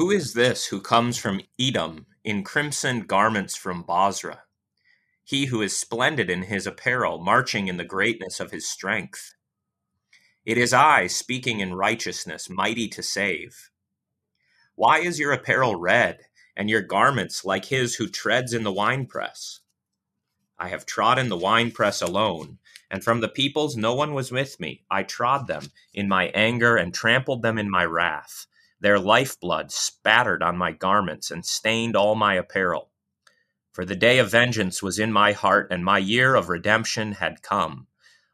Who is this who comes from Edom in crimson garments from Bozrah? He who is splendid in his apparel, marching in the greatness of his strength. It is I, speaking in righteousness, mighty to save. Why is your apparel red, and your garments like his who treads in the winepress? I have trodden the winepress alone, and from the peoples no one was with me. I trod them in my anger and trampled them in my wrath. Their lifeblood spattered on my garments and stained all my apparel. For the day of vengeance was in my heart, and my year of redemption had come.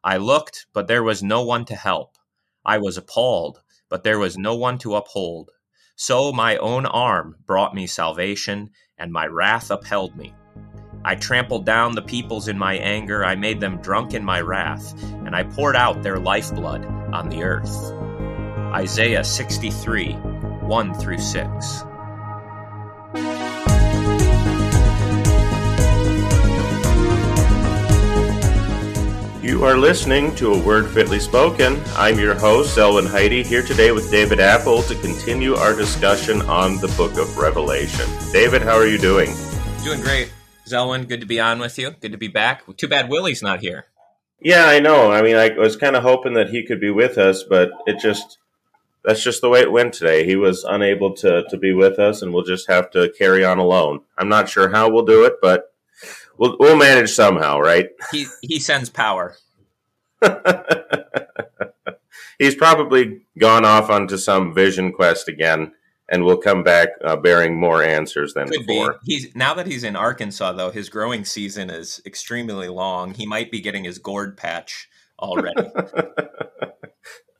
I looked, but there was no one to help. I was appalled, but there was no one to uphold. So my own arm brought me salvation, and my wrath upheld me. I trampled down the peoples in my anger, I made them drunk in my wrath, and I poured out their lifeblood on the earth. Isaiah 63 1 through 6. You are listening to A Word Fitly Spoken. I'm your host, Zelwyn Heide, here today with David Appold to continue our discussion on the book of Revelation. David, how are you doing? Doing great. Zelwyn, good to be on with you. Good to be back. Too bad Willie's not here. Yeah, I know. I mean, I was kind of hoping that he could be with us, but it just that's just the way it went today. He was unable to to be with us, and we'll just have to carry on alone. I'm not sure how we'll do it, but we'll we'll manage somehow, right? He he sends power. He's probably gone off onto some vision quest again, and we'll come back uh, bearing more answers than Could before. be. He's now that he's in Arkansas though, his growing season is extremely long. He might be getting his gourd patch already.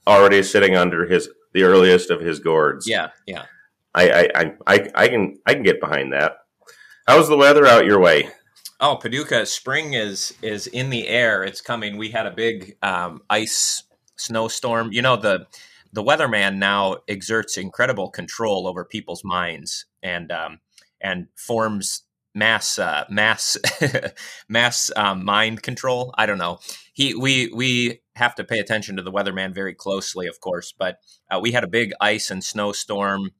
Already sitting under his the earliest of his gourds. yeah, yeah. I, I, I, I, can I can get behind that. How's the weather out your way? Oh, Paducah, spring is is in the air. It's coming. We had a big um, ice snowstorm. You know the the weatherman now exerts incredible control over people's minds and um, and forms mass uh, mass mass um, mind control. I don't know. He we we have to pay attention to the weatherman very closely, of course. But uh, we had a big ice and snowstorm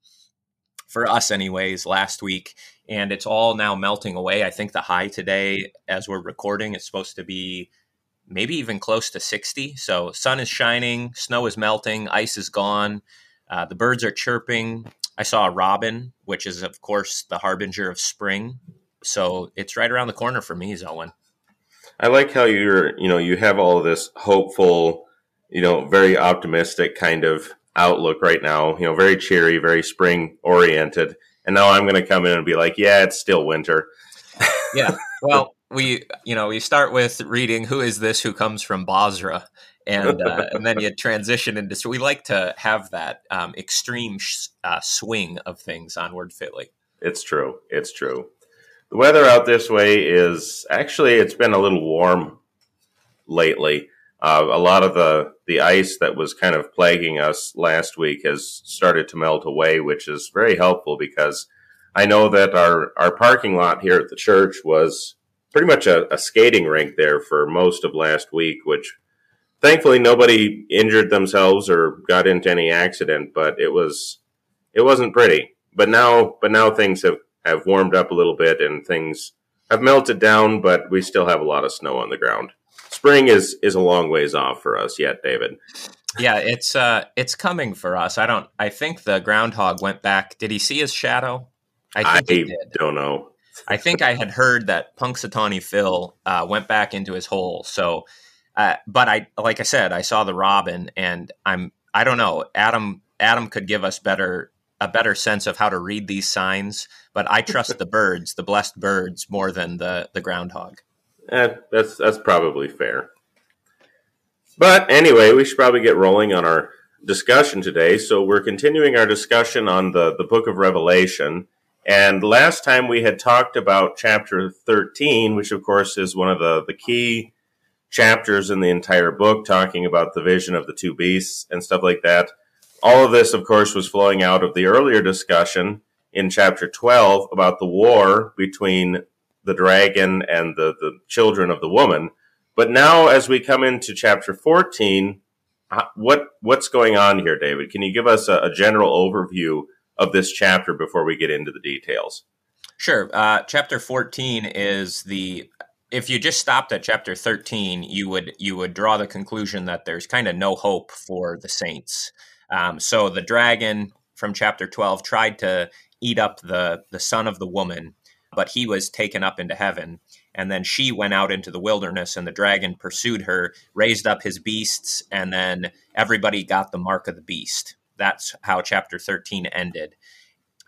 for us, anyways, last week, and it's all now melting away. I think the high today, as we're recording, is supposed to be maybe even close to 60. So sun is shining, snow is melting, ice is gone, uh, the birds are chirping. I saw a robin, which is of course the harbinger of spring. So it's right around the corner for me, Zelwyn. I like how you're you know you have all of this hopeful, you know, very optimistic kind of outlook right now. You know, very cheery, very spring oriented. And now I'm going to come in and be like, yeah, it's still winter. Yeah. Well, we you know we start with reading who is this who comes from Bozrah, and uh, and then you transition into. So we like to have that um, extreme sh- uh, swing of things on Word Fitly. It's true. It's true. The weather out this way is actually it's been a little warm lately. Uh, a lot of the the ice that was kind of plaguing us last week has started to melt away, which is very helpful because I know that our our parking lot here at the church was pretty much a, a skating rink there for most of last week, which thankfully nobody injured themselves or got into any accident, but it was it wasn't pretty. But now but now things have, have warmed up a little bit and things have melted down, but we still have a lot of snow on the ground. Spring is is a long ways off for us yet, David. Yeah, it's uh it's coming for us. I don't. I think the groundhog went back. Did he see his shadow? I, think he did. don't know. I think I had heard that Punxsutawney Phil uh, went back into his hole. So, uh, but I, like I said, I saw the robin, and I'm, I don't know, Adam, Adam could give us better, a better sense of how to read these signs. But I trust the birds, the blessed birds, more than the the groundhog. Eh, that's that's probably fair. But anyway, we should probably get rolling on our discussion today. So we're continuing our discussion on the the book of Revelation. And last time we had talked about chapter 13, which of course is one of the, the key chapters in the entire book, talking about the vision of the two beasts and stuff like that. All of this, of course, was flowing out of the earlier discussion in chapter 12 about the war between the dragon and the, the children of the woman. But now, as we come into chapter 14, what what's going on here, David? Can you give us a, a general overview of this chapter before we get into the details. Sure. Uh, chapter 14 is the if you just stopped at chapter 13 you would you would draw the conclusion that there's kind of no hope for the saints um, so the dragon from chapter 12 tried to eat up the the son of the woman but he was taken up into heaven. And then she went out into the wilderness and the dragon pursued her raised up his beasts and then everybody got the mark of the beast. That's how chapter 13 ended.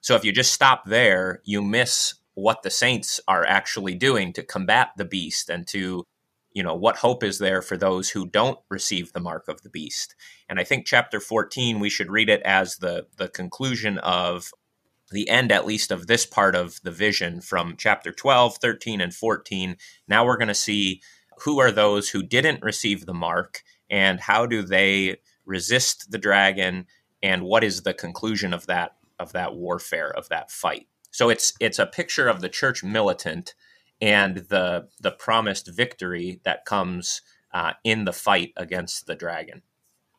So if you just stop there you miss what the saints are actually doing to combat the beast and to you know what hope is there for those who don't receive the mark of the beast? And i think chapter 14 we should read it as the the conclusion of the end at least of this part of the vision from chapter 12 13 and 14 now we're going to see who are those who didn't receive the mark and how do they resist the dragon and what is the conclusion of that of that warfare of that fight. So it's it's a picture of the church militant and the the promised victory that comes uh, in the fight against the dragon.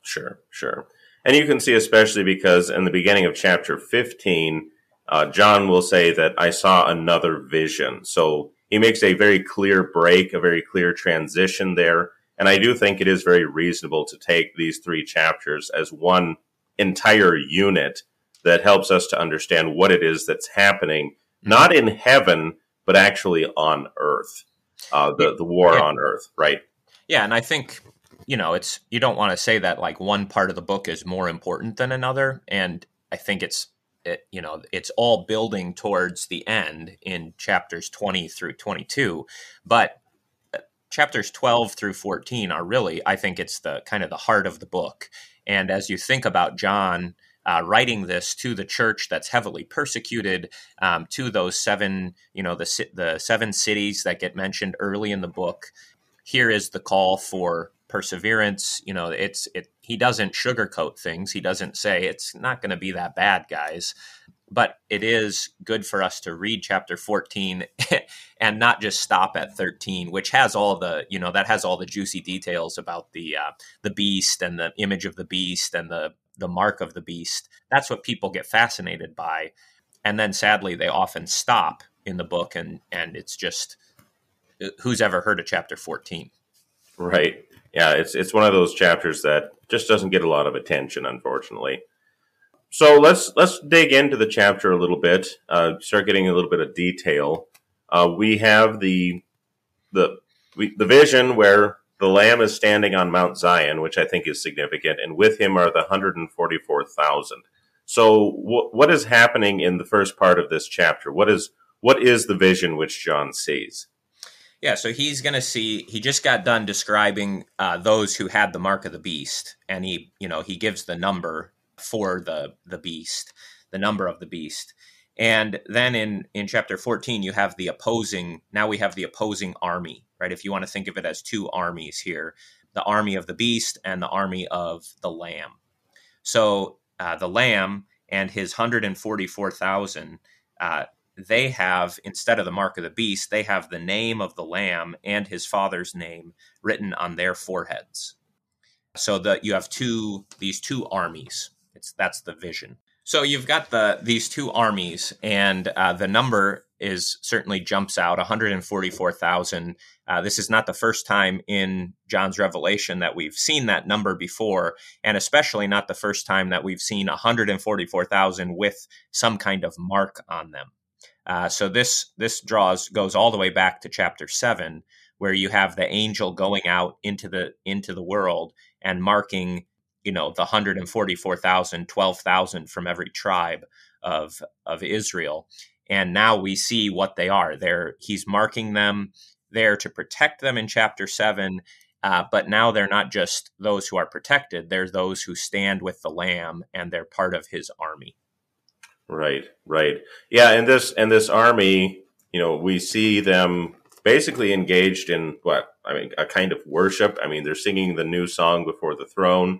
Sure, sure. And you can see, especially because in the beginning of chapter 15, uh, John will say that I saw another vision. So he makes a very clear break, a very clear transition there. And I do think it is very reasonable to take these three chapters as one entire unit that helps us to understand what it is that's happening, not in heaven, but actually on earth. Uh, the the war yeah. on earth, right? Yeah, and I think you know it's you don't want to say that like one part of the book is more important than another, and I think it's it, you know it's all building towards the end in chapters 20 through 22 but uh, chapters 12 through 14 are really i think it's the kind of the heart of the book and as you think about john uh, writing this to the church that's heavily persecuted, um, to those seven, you know, the the seven cities that get mentioned early in the book. Here is the call for perseverance. You know, it's it. He doesn't sugarcoat things. He doesn't say it's not going to be that bad, guys. But it is good for us to read chapter 14 and not just stop at 13, which has all the, you know, that has all the juicy details about the uh, the beast and the image of the beast and the the mark of the beast. That's what people get fascinated by. And then sadly, they often stop in the book, and, and it's just who's ever heard of chapter 14? Right. Yeah, it's, it's one of those chapters that just doesn't get a lot of attention, unfortunately. So let's let's dig into the chapter a little bit. Uh, start getting a little bit of detail. Uh, we have the the we, the vision where the Lamb is standing on Mount Zion, which I think is significant, and with him are the 144,000. So, wh- what is happening in the first part of this chapter? What is what is the vision which John sees? Yeah, so he's going to see. He just got done describing uh, those who had the mark of the beast, and he, you know, he gives the number for the the beast, the number of the beast, and then in in chapter 14 you have the opposing. Now we have the opposing army right? If you want to think of it as two armies here the army of the beast and the army of the lamb. So uh, the lamb and his 144,000, uh, they have, instead of the mark of the beast, they have the name of the lamb and his father's name written on their foreheads. So that you have two, these two armies. It's, that's the vision. So you've got the these two armies, and uh, the number is certainly jumps out 144,000. Uh, this is not the first time in John's Revelation that we've seen that number before, and especially not the first time that we've seen 144,000 with some kind of mark on them. Uh, so this this draws goes all the way back to chapter seven, where you have the angel going out into the into the world and marking you know the 144,000 12,000 from every tribe of of Israel. And now we see what they are. There he's marking them there to protect them in chapter 7 uh, but now they're not just those who are protected they're those who stand with the lamb and they're part of his army. Right right. Yeah and this and this army you know we see them basically engaged in what? I mean a kind of worship. I mean they're singing the new song before the throne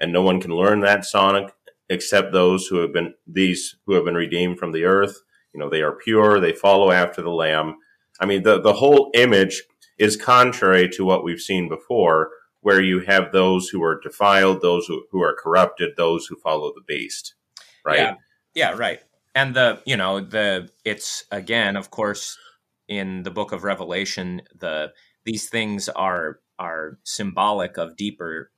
and no one can learn that sonic except those who have been these who have been redeemed from the earth. You know, they are pure, they follow after the Lamb. I mean, the, the whole image is contrary to what we've seen before, where you have those who are defiled, those who, who are corrupted, those who follow the beast. Right? Yeah. Yeah, right. And the you know the it's again, of course, in the book of Revelation, the these things are are symbolic of deeper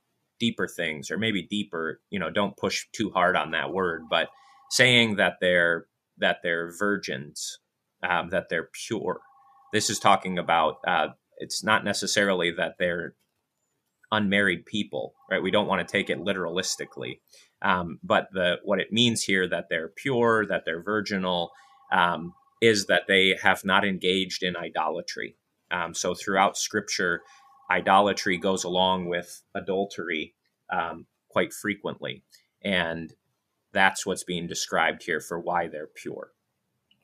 deeper things, or maybe deeper. You know, don't push too hard on that word, but saying that they're that they're virgins, um, that they're pure. This is talking about. Uh, it's not necessarily that they're unmarried people, right? We don't want to take it literalistically, um, but the what it means here that they're pure, that they're virginal, um, is that they have not engaged in idolatry. Um, so throughout Scripture, idolatry goes along with adultery um, quite frequently, and that's what's being described here for why they're pure.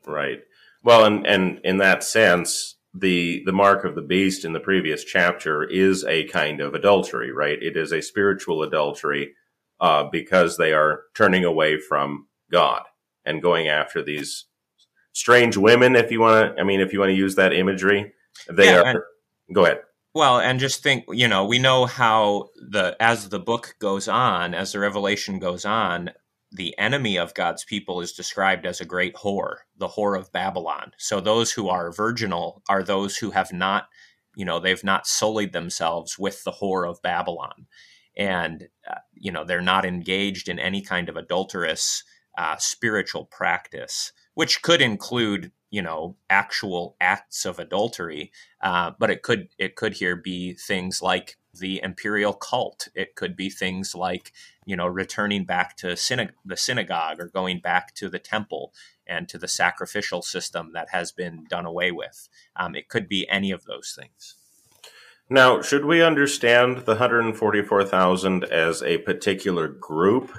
Right. Well, and and in that sense, the the mark of the beast in the previous chapter is a kind of adultery, right? It is a spiritual adultery uh, because they are turning away from God and going after these strange women. If you want to, I mean, if you want to use that imagery, they yeah, are. Go ahead. Well, and just think, you know, we know how the as the book goes on, as the revelation goes on, the enemy of God's people is described as a great whore, the whore of Babylon. So those who are virginal are those who have not, you know, they've not sullied themselves with the whore of Babylon. And, uh, you know, they're not engaged in any kind of adulterous uh, spiritual practice, which could include, you know, actual acts of adultery. Uh, but it could, it could here be things like the imperial cult. It could be things like, you know, returning back to the synagogue or going back to the temple and to the sacrificial system that has been done away with. Um, it could be any of those things. Now, should we understand the 144,000 as a particular group?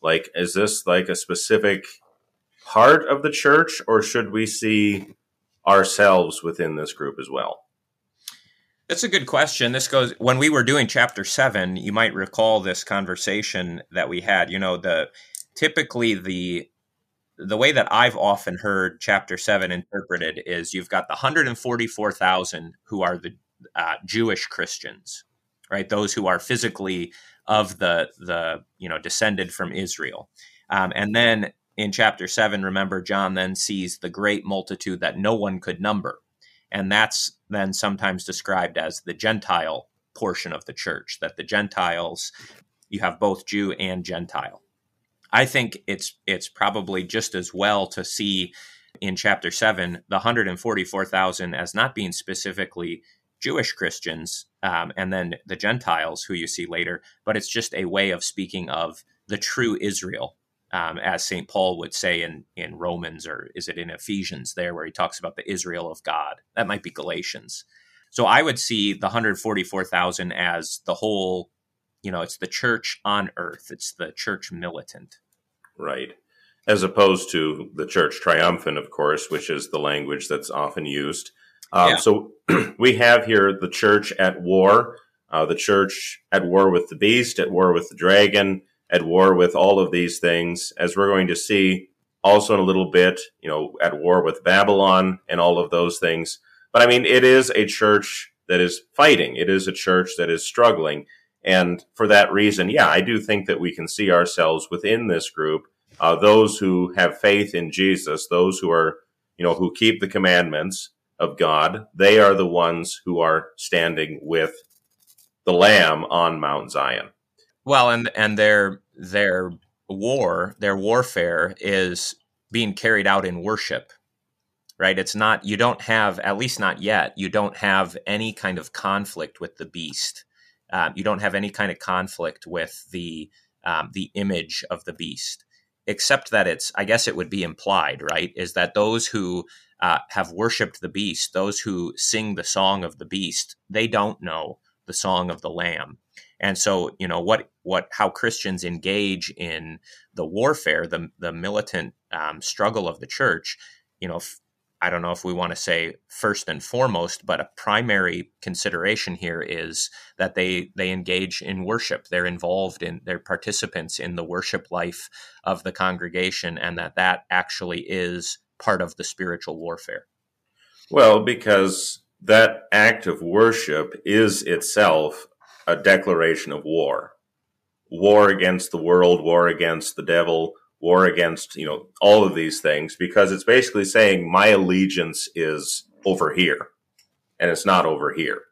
Like, is this like a specific part of the church, or should we see ourselves within this group as well? That's a good question. This goes when we were doing chapter seven. You might recall this conversation that we had. You know, the typically the the way that I've often heard chapter seven interpreted is you've got the 144,000 who are the uh, Jewish Christians, right? Those who are physically of the the you know descended from Israel, um, and then in chapter seven, remember John then sees the great multitude that no one could number, and that's then sometimes described as the Gentile portion of the church, that the Gentiles, you have both Jew and Gentile. I think it's it's probably just as well to see in chapter 7 the 144,000 as not being specifically Jewish Christians um, and then the Gentiles who you see later, but it's just a way of speaking of the true Israel um, as St. Paul would say in, in Romans, or is it in Ephesians there, where he talks about the Israel of God? That might be Galatians. So I would see the 144,000 as the whole, you know, it's the church on earth, it's the church militant. Right. As opposed to the church triumphant, of course, which is the language that's often used. Um, yeah. So we have here the church at war, uh, the church at war with the beast, at war with the dragon, at war with all of these things, as we're going to see also in a little bit, you know, at war with Babylon and all of those things. But I mean, it is a church that is fighting. It is a church that is struggling. And for that reason, yeah, I do think that we can see ourselves within this group. Uh, those who have faith in Jesus, those who are, you know, who keep the commandments of God, they are the ones who are standing with the Lamb on Mount Zion. Well, and and their their war, their warfare is being carried out in worship. Right? It's not you don't have at least not yet. You don't have any kind of conflict with the beast. Um, you don't have any kind of conflict with the um, the image of the beast, except that it's I guess it would be implied, right? Is that those who uh, have worshipped the beast, those who sing the song of the beast, they don't know the song of the lamb and so, you know, what what how Christians engage in the warfare, the the militant um, struggle of the church, you know, f- I don't know if we want to say first and foremost, but a primary consideration here is that they they engage in worship. They're involved in they're participants in the worship life of the congregation, and that that actually is part of the spiritual warfare. Well, because that act of worship is itself a declaration of war war against the world, war against the devil, war against, you know, all of these things because it's basically saying my allegiance is over here and it's not over here.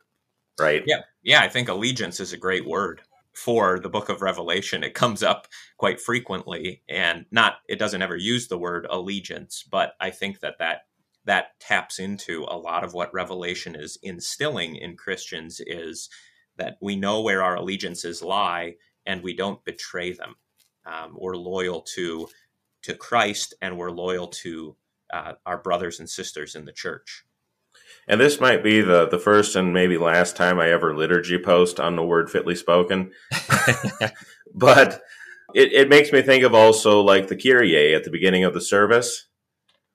Right? Yeah. Yeah, I think allegiance is a great word for the book of Revelation. It comes up quite frequently and not it doesn't ever use the word allegiance, but I think that that that taps into a lot of what Revelation is instilling in Christians is that we know where our allegiances lie and we don't betray them. Um, we're loyal to to Christ and we're loyal to uh, our brothers and sisters in the church. And this might be the, the first and maybe last time I ever liturgy post on the word fitly spoken. but it, it makes me think of also like the Kyrie at the beginning of the service,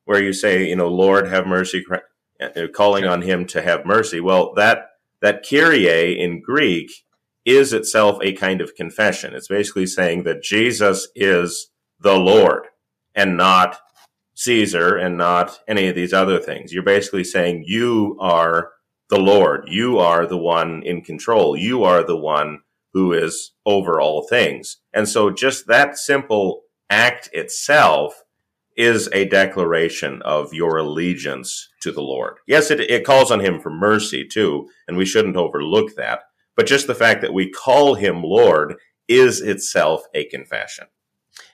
where you say, you know, Lord, have mercy, uh, calling on him to have mercy. Well, that, that Kyrie in Greek is itself a kind of confession. It's basically saying that Jesus is the Lord and not Caesar and not any of these other things. You're basically saying you are the Lord. You are the one in control. You are the one who is over all things. And so just that simple act itself is a declaration of your allegiance to the Lord. Yes, it, it calls on him for mercy too, and we shouldn't overlook that. But just the fact that we call him Lord is itself a confession.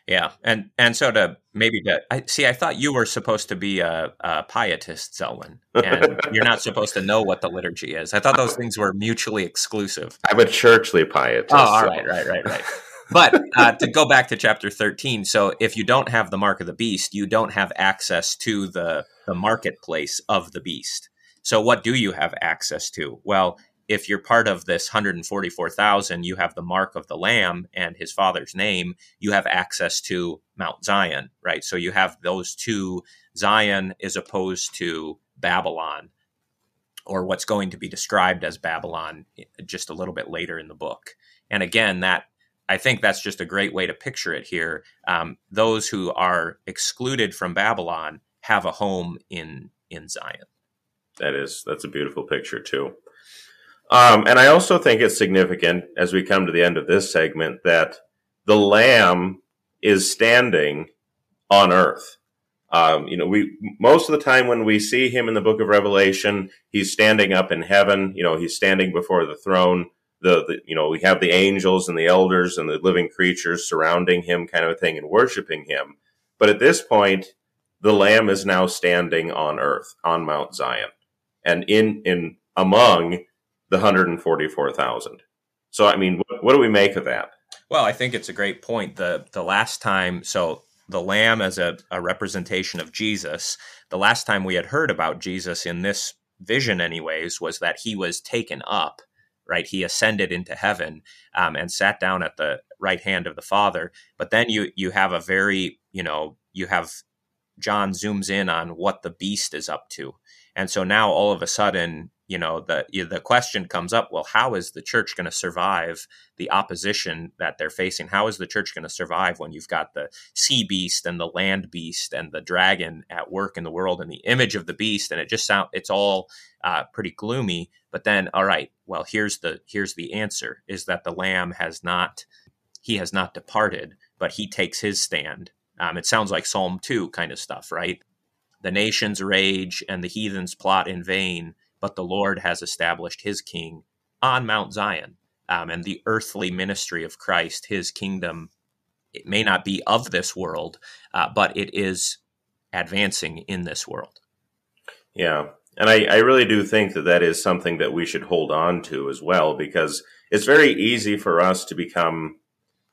Yeah, and and so to maybe to I see, I thought you were supposed to be a, a pietist, Zelwyn, and you're not supposed to know what the liturgy is. I thought those things were mutually exclusive. I'm a churchly pietist. Oh, all so. right, right, right, right. But uh, to go back to chapter 13, so if you don't have the mark of the beast, you don't have access to the the marketplace of the beast. So what do you have access to? Well, if you're part of this 144,000, you have the mark of the Lamb and his father's name, you have access to Mount Zion, right? So you have those two. Zion is opposed to Babylon, or what's going to be described as Babylon eh, just a little bit later in the book. And again, that I think that's just a great way to picture it here. Um, those who are excluded from Babylon have a home in in Zion. That is that's a beautiful picture too. Um, and I also think it's significant as we come to the end of this segment that the Lamb is standing on earth. Um, you know, we most of the time when we see him in the Book of Revelation, he's standing up in heaven. You know, he's standing before the throne. The, the you know we have the angels and the elders and the living creatures surrounding him, kind of a thing, and worshiping him. But at this point, the Lamb is now standing on earth on Mount Zion, and in in among the 144,000. So, I mean, what, what do we make of that? Well, I think it's a great point. The the last time, so the lamb as a, a representation of Jesus, the last time we had heard about Jesus in this vision, anyways, was that he was taken up, right? He ascended into heaven um, and sat down at the right hand of the Father. But then you you have a very, you know, you have John zooms in on what the beast is up to, and so now all of a sudden you know the the question comes up well how is the church going to survive the opposition that they're facing how is the church going to survive when you've got the sea beast and the land beast and the dragon at work in the world and the image of the beast and it just sound it's all uh, pretty gloomy but then all right well here's the here's the answer is that the lamb has not he has not departed but he takes his stand um, it sounds like psalm 2 kind of stuff right the nations rage and the heathens plot in vain but the Lord has established his king on Mount Zion. Um, and the earthly ministry of Christ, his kingdom, it may not be of this world, uh, but it is advancing in this world. Yeah. And I, I really do think that that is something that we should hold on to as well, because it's very easy for us to become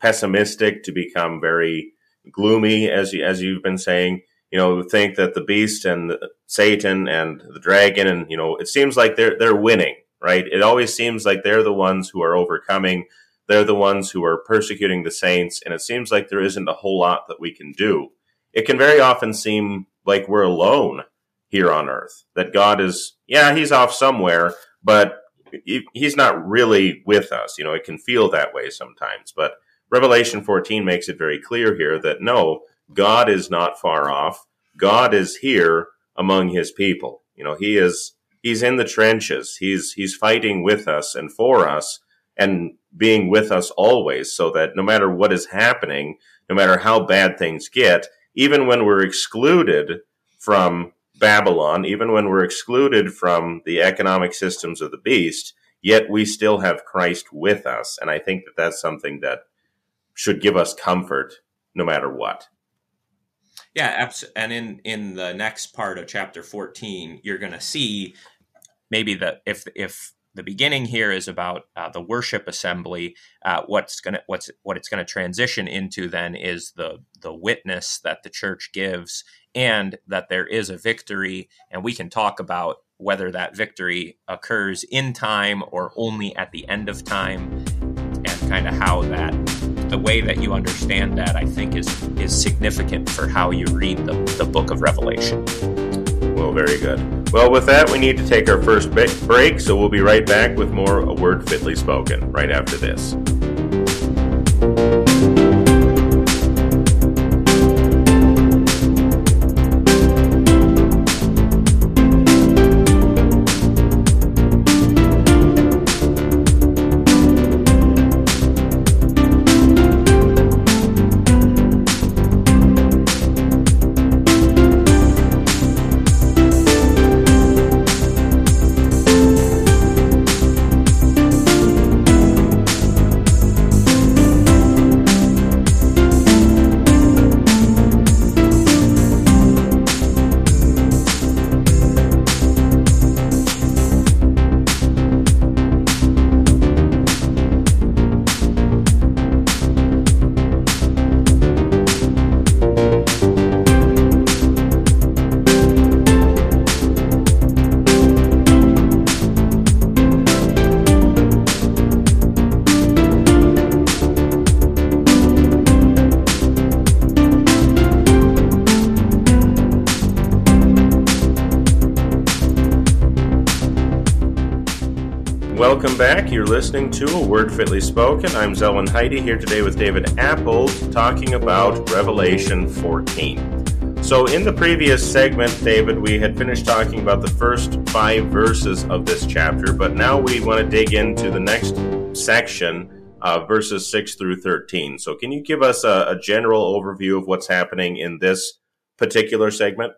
pessimistic, to become very gloomy, as you, as you've been saying you know, think that the beast and Satan and the dragon and you know, it seems like they're they're winning, right? It always seems like they're the ones who are overcoming. They're the ones who are persecuting the saints, and it seems like there isn't a whole lot that we can do. It can very often seem like we're alone here on earth. That God is, yeah, he's off somewhere, but he's not really with us. You know, it can feel that way sometimes, but Revelation 14 makes it very clear here that no, God is not far off. God is here among his people. You know, he is he's in the trenches. He's he's fighting with us and for us and being with us always so that no matter what is happening, no matter how bad things get, even when we're excluded from Babylon, even when we're excluded from the economic systems of the beast, yet we still have Christ with us. And I think that that's something that should give us comfort no matter what. Yeah. And in in the next part of chapter 14, you're going to see maybe that if if the beginning here is about uh, the worship assembly. Uh, what's gonna what's what it's going to transition into then is the the witness that the church gives, and that there is a victory, and we can talk about whether that victory occurs in time or only at the end of time, and kind of how that the way that you understand that I think is is significant for how you read the, the book of Revelation. Well, very good. Well, with that, we need to take our first break, so we'll be right back with more A Word Fitly Spoken right after this. Listening to A Word Fitly Spoken. I'm Zelwyn Heide here today with David Appold talking about Revelation 14. So, in the previous segment, David, we had finished talking about the first five verses of this chapter, but now we want to dig into the next section, uh, verses 6 through 13. So, can you give us a, a general overview of what's happening in this particular segment?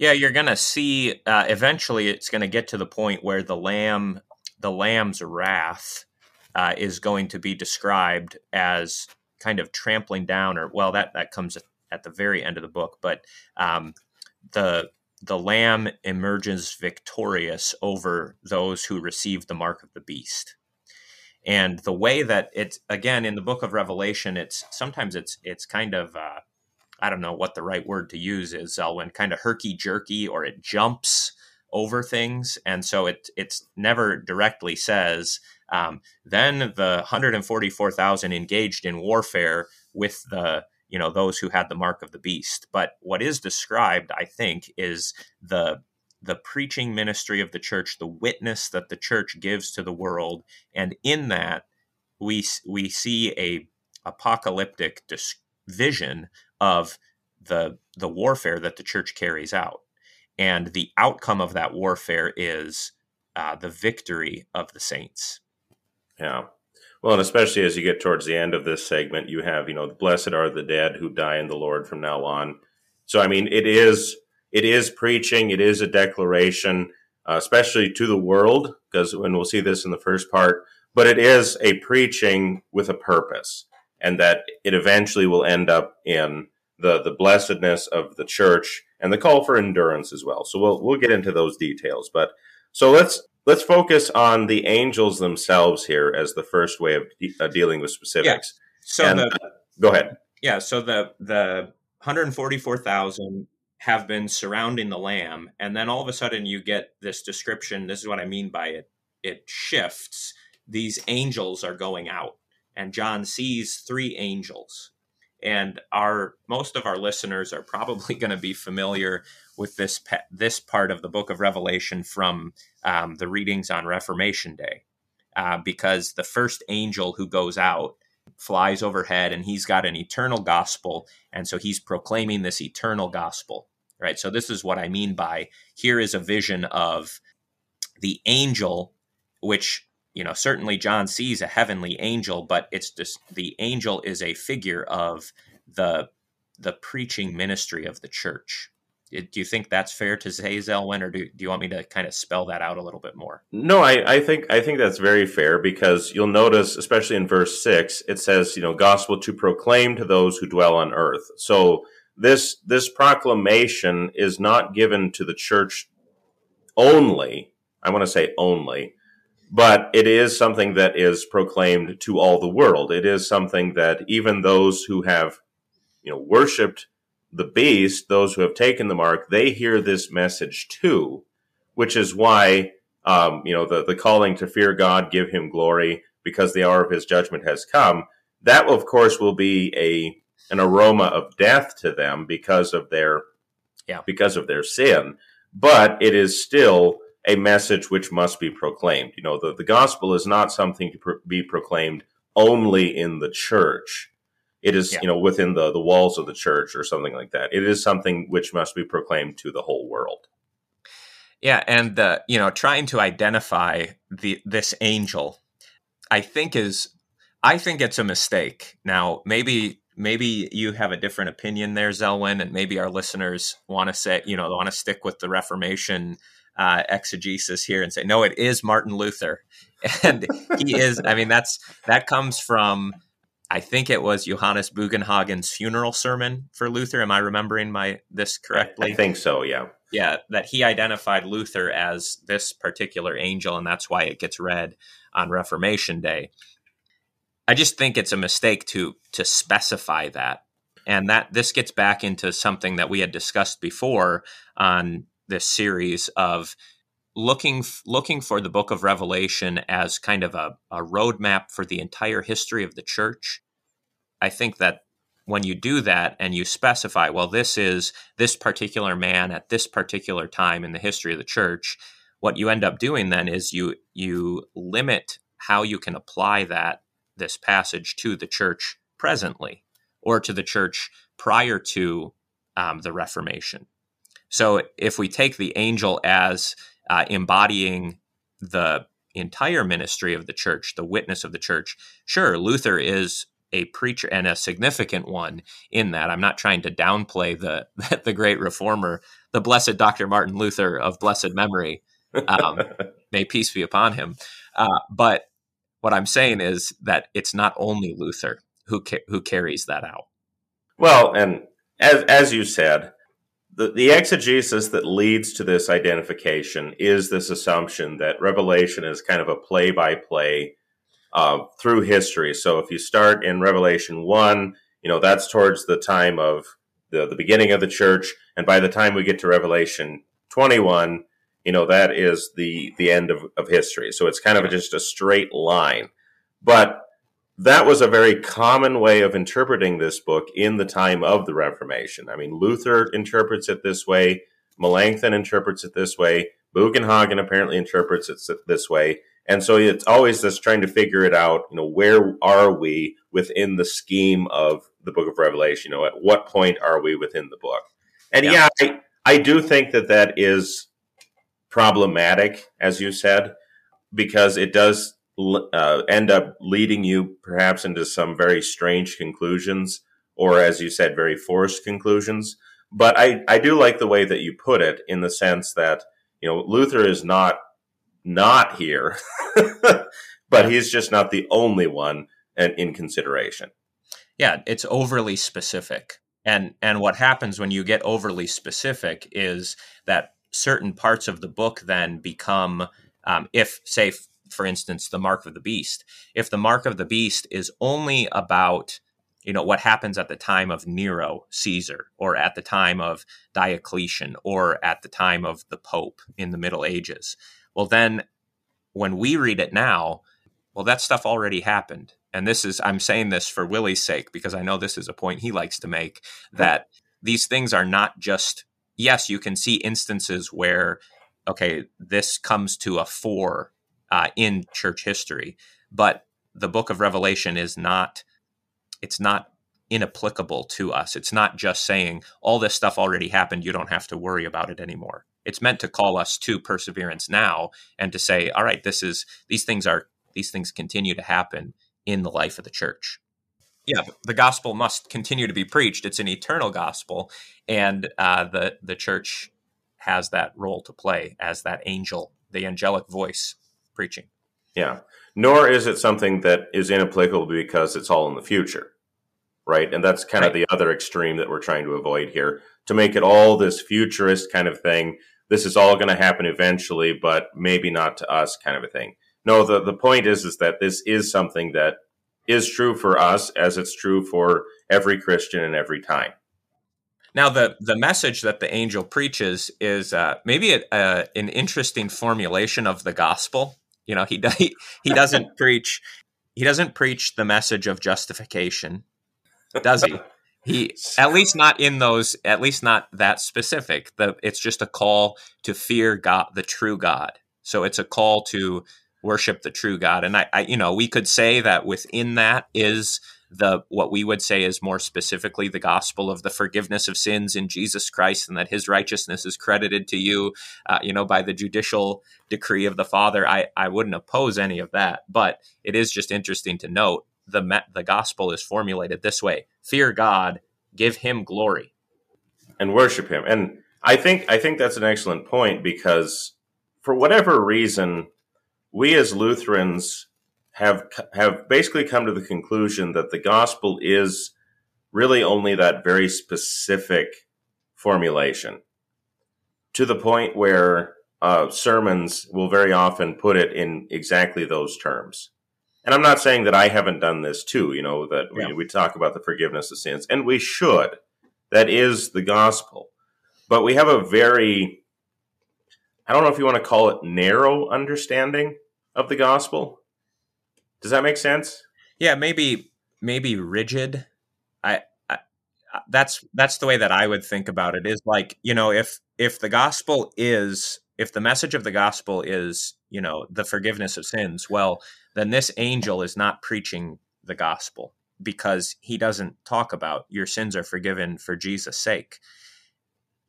Yeah, you're going to see uh, eventually it's going to get to the point where the Lamb the Lamb's wrath uh, is going to be described as kind of trampling down, or well, that that comes at the very end of the book, but um, the the Lamb emerges victorious over those who receive the mark of the beast. And the way that it's again in the book of Revelation, it's sometimes it's it's kind of uh, I don't know what the right word to use is, Zelwyn, kind of herky jerky, or it jumps over things, and so it it's never directly says. Um, then the 144,000 engaged in warfare with the you know those who had the mark of the beast. But what is described, I think, is the the preaching ministry of the church, the witness that the church gives to the world, and in that we we see a apocalyptic vision of the the warfare that the church carries out and the outcome of that warfare is uh, the victory of the saints. Yeah. Well, and especially as you get towards the end of this segment, you have, you know, blessed are the dead who die in the Lord from now on. So, I mean, it is it is preaching, it is a declaration, uh, especially to the world, because when we'll see this in the first part, but it is a preaching with a purpose, and that it eventually will end up in the the blessedness of the church and the call for endurance as well. So we'll we'll get into those details. But so let's let's focus on the angels themselves here as the first way of de- uh, dealing with specifics. Yeah. So and, the, uh, go ahead. Yeah. So the the 144,000 have been surrounding the lamb, and then all of a sudden you get this description. This is what I mean by it. It shifts. These angels are going out, and John sees three angels and our most of our listeners are probably going to be familiar with this this part of the book of Revelation from um, the readings on Reformation Day, uh, because the first angel who goes out flies overhead and he's got an eternal gospel, and so he's proclaiming this eternal gospel. Right. So this is what I mean by here is a vision of the angel, which you know, certainly John sees a heavenly angel, but it's just the angel is a figure of the the preaching ministry of the church. Do you think that's fair to say, Zelwyn, or do, do you want me to kind of spell that out a little bit more? No, I, I think I think that's very fair because you'll notice, especially in verse six, it says, you know, gospel to proclaim to those who dwell on earth. So this this proclamation is not given to the church only. I want to say only, but it is something that is proclaimed to all the world. It is something that even those who have, you know, worshipped the beast, those who have taken the mark, they hear this message too, which is why, um, you know, the, the calling to fear God, give him glory, because the hour of his judgment has come. That, of course, will be a an aroma of death to them because of their yeah. because of their sin. But it is still a message which must be proclaimed. You know, the, the gospel is not something to pro- be proclaimed only in the church it is, yeah. you know, within the, the walls of the church or something like that. It is something which must be proclaimed to the whole world. Yeah, and the you know trying to identify the this angel, I think is I think it's a mistake. Now maybe maybe you have a different opinion there, Zelwyn, and maybe our listeners want to say you know want to stick with the Reformation uh, exegesis here and say no, it is Martin Luther, and he is. I mean that's that comes from I think it was Johannes Bugenhagen's funeral sermon for Luther. Am I remembering my this correctly? I think so. Yeah. Yeah, that he identified Luther as this particular angel, and that's why it gets read on Reformation Day. I just think it's a mistake to to specify that, and that this gets back into something that we had discussed before on this series of looking looking for the book of revelation as kind of a, a roadmap for the entire history of the church. I think that when you do that and you specify well this is this particular man at this particular time in the history of the church what you end up doing then is you you limit how you can apply that this passage to the church presently or to the church prior to um, the reformation so if we take the angel as uh, embodying the entire ministry of the church, the witness of the church. Sure, Luther is a preacher and a significant one in that. I'm not trying to downplay the the great reformer, the blessed Dr. Martin Luther of blessed memory. Um, may peace be upon him. Uh, but what I'm saying is that it's not only Luther who ca- who carries that out. Well, and as as you said, the, the exegesis that leads to this identification is this assumption that Revelation is kind of a play by play through history. So if you start in Revelation 1, you know, that's towards the time of the, the beginning of the church. And by the time we get to Revelation 21, you know, that is the, the end of, of history. So it's kind of just a straight line. But that was a very common way of interpreting this book in the time of the Reformation. I mean, Luther interprets it this way, Melanchthon interprets it this way, Bugenhagen apparently interprets it this way. And so it's always this trying to figure it out, you know, where are we within the scheme of the book of Revelation? You know, at what point are we within the book? And yeah, yeah I, I do think that that is problematic, as you said, because it does uh, end up leading you perhaps into some very strange conclusions, or as you said, very forced conclusions. But I, I do like the way that you put it in the sense that, you know, Luther is not not here, but he's just not the only one in consideration. Yeah, it's overly specific. And and what happens when you get overly specific is that certain parts of the book then become um, if say for instance, the mark of the beast. If the mark of the beast is only about you know what happens at the time of Nero Caesar or at the time of Diocletian or at the time of the Pope in the Middle Ages. Well, then when we read it now, well, that stuff already happened. And this is, I'm saying this for Willie's sake because I know this is a point he likes to make that these things are not just, yes, you can see instances where, okay, this comes to a fore uh, in church history. But the book of Revelation is not, it's not inapplicable to us. It's not just saying all this stuff already happened, you don't have to worry about it anymore. It's meant to call us to perseverance now and to say, all right, this is these things are these things continue to happen in the life of the church. yeah, the gospel must continue to be preached. It's an eternal gospel, and uh, the the church has that role to play as that angel, the angelic voice preaching. Yeah. Nor is it something that is inapplicable because it's all in the future, right? And that's kind right. of the other extreme that we're trying to avoid here to make it all this futurist kind of thing. This is all going to happen eventually, but maybe not to us, kind of a thing. No, the, the point is is that this is something that is true for us as it's true for every Christian in every time. Now, the the message that the angel preaches is uh, maybe a, a, an interesting formulation of the gospel. You know, he he, he doesn't preach he doesn't preach the message of justification, does he? He at least not in those at least not that specific. The it's just a call to fear God, the true God. So it's a call to worship the true God. And I, I you know, we could say that within that is the what we would say is more specifically the gospel of the forgiveness of sins in Jesus Christ, and that His righteousness is credited to you, uh, you know, by the judicial decree of the Father. I I wouldn't oppose any of that, but it is just interesting to note the the gospel is formulated this way: fear God, give Him glory, and worship Him. And I think I think that's an excellent point because for whatever reason, we as Lutherans have have basically come to the conclusion that the gospel is really only that very specific formulation to the point where uh, sermons will very often put it in exactly those terms. And I'm not saying that I haven't done this too, you know, that yeah. we, we talk about the forgiveness of sins, and we should. That is the gospel. But we have a very, I don't know if you want to call it narrow understanding of the gospel. Does that make sense? Yeah, maybe maybe rigid. I, I that's that's the way that I would think about it. Is like you know if if the gospel is if the message of the gospel is you know the forgiveness of sins, well then this angel is not preaching the gospel because he doesn't talk about your sins are forgiven for Jesus' sake,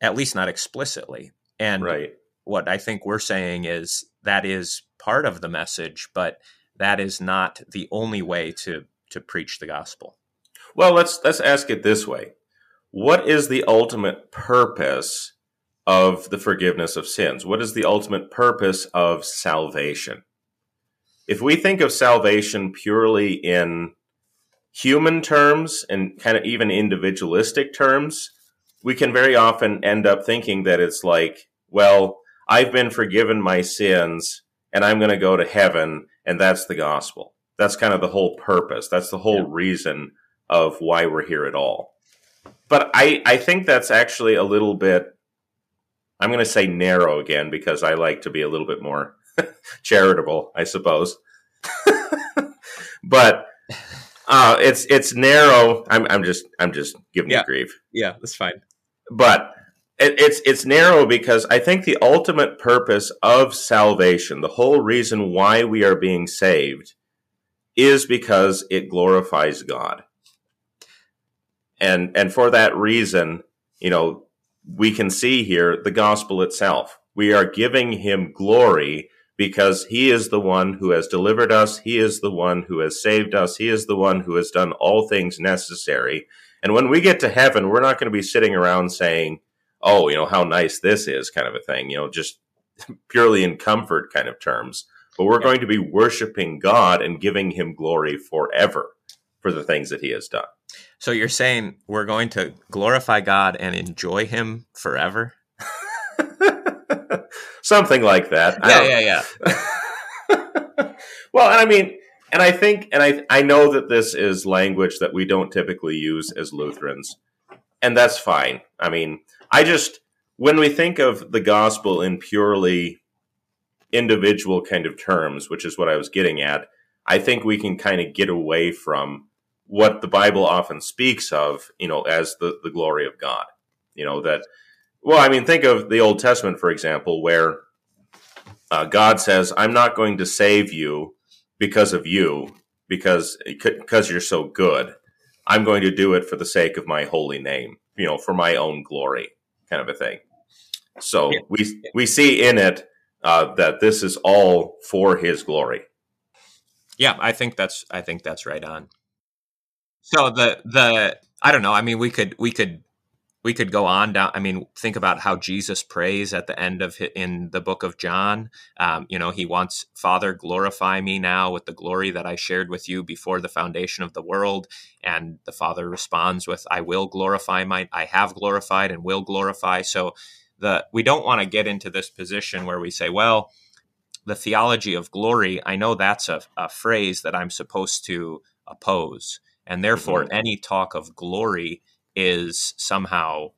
at least not explicitly. And right. what I think we're saying is that is part of the message, but that is not the only way to to preach the gospel. Well, let's let's ask it this way. What is the ultimate purpose of the forgiveness of sins? What is the ultimate purpose of salvation? If we think of salvation purely in human terms and kind of even individualistic terms, we can very often end up thinking that it's like, well, I've been forgiven my sins and I'm going to go to heaven and that's the gospel. That's kind of the whole purpose. That's the whole yeah. reason of why we're here at all. But I, I think that's actually a little bit, I'm going to say narrow again because I like to be a little bit more charitable, I suppose. but uh, it's it's narrow. I'm, I'm just I'm just giving yeah. you grief. Yeah, that's fine. But it, it's it's narrow because I think the ultimate purpose of salvation, the whole reason why we are being saved, is because it glorifies God. And and for that reason, you know, we can see here the gospel itself. We are giving him glory because he is the one who has delivered us, he is the one who has saved us, he is the one who has done all things necessary. And when we get to heaven, we're not going to be sitting around saying, oh, you know, how nice this is kind of a thing, you know, just purely in comfort kind of terms. But we're yeah. going to be worshiping God and giving him glory forever for the things that he has done. So you're saying we're going to glorify God and enjoy him forever? Something like that. Yeah, yeah, yeah. well, and I mean, and I think, and I, I know that this is language that we don't typically use as Lutherans, and that's fine. I mean, I just when we think of the gospel in purely individual kind of terms, which is what I was getting at, I think we can kind of get away from what the Bible often speaks of, you know, as the, the glory of God. You know, that, well, I mean, think of the Old Testament, for example, where uh, God says, I'm not going to save you because of you, because, because you're so good. I'm going to do it for the sake of my holy name, you know, for my own glory kind of a thing. So yeah. we we see in it uh, that this is all for His glory. Yeah, I think that's I think that's right on. So the the I don't know. I mean, we could we could we could go on down. I mean, think about how Jesus prays at the end of in the book of John. Um, you know, he wants Father glorify me now with the glory that I shared with you before the foundation of the world. And the Father responds with, "I will glorify my. I have glorified and will glorify." So the we don't want to get into this position where we say, well. The theology of glory, I know that's a, a phrase that I'm supposed to oppose. And therefore, mm-hmm. any talk of glory is somehow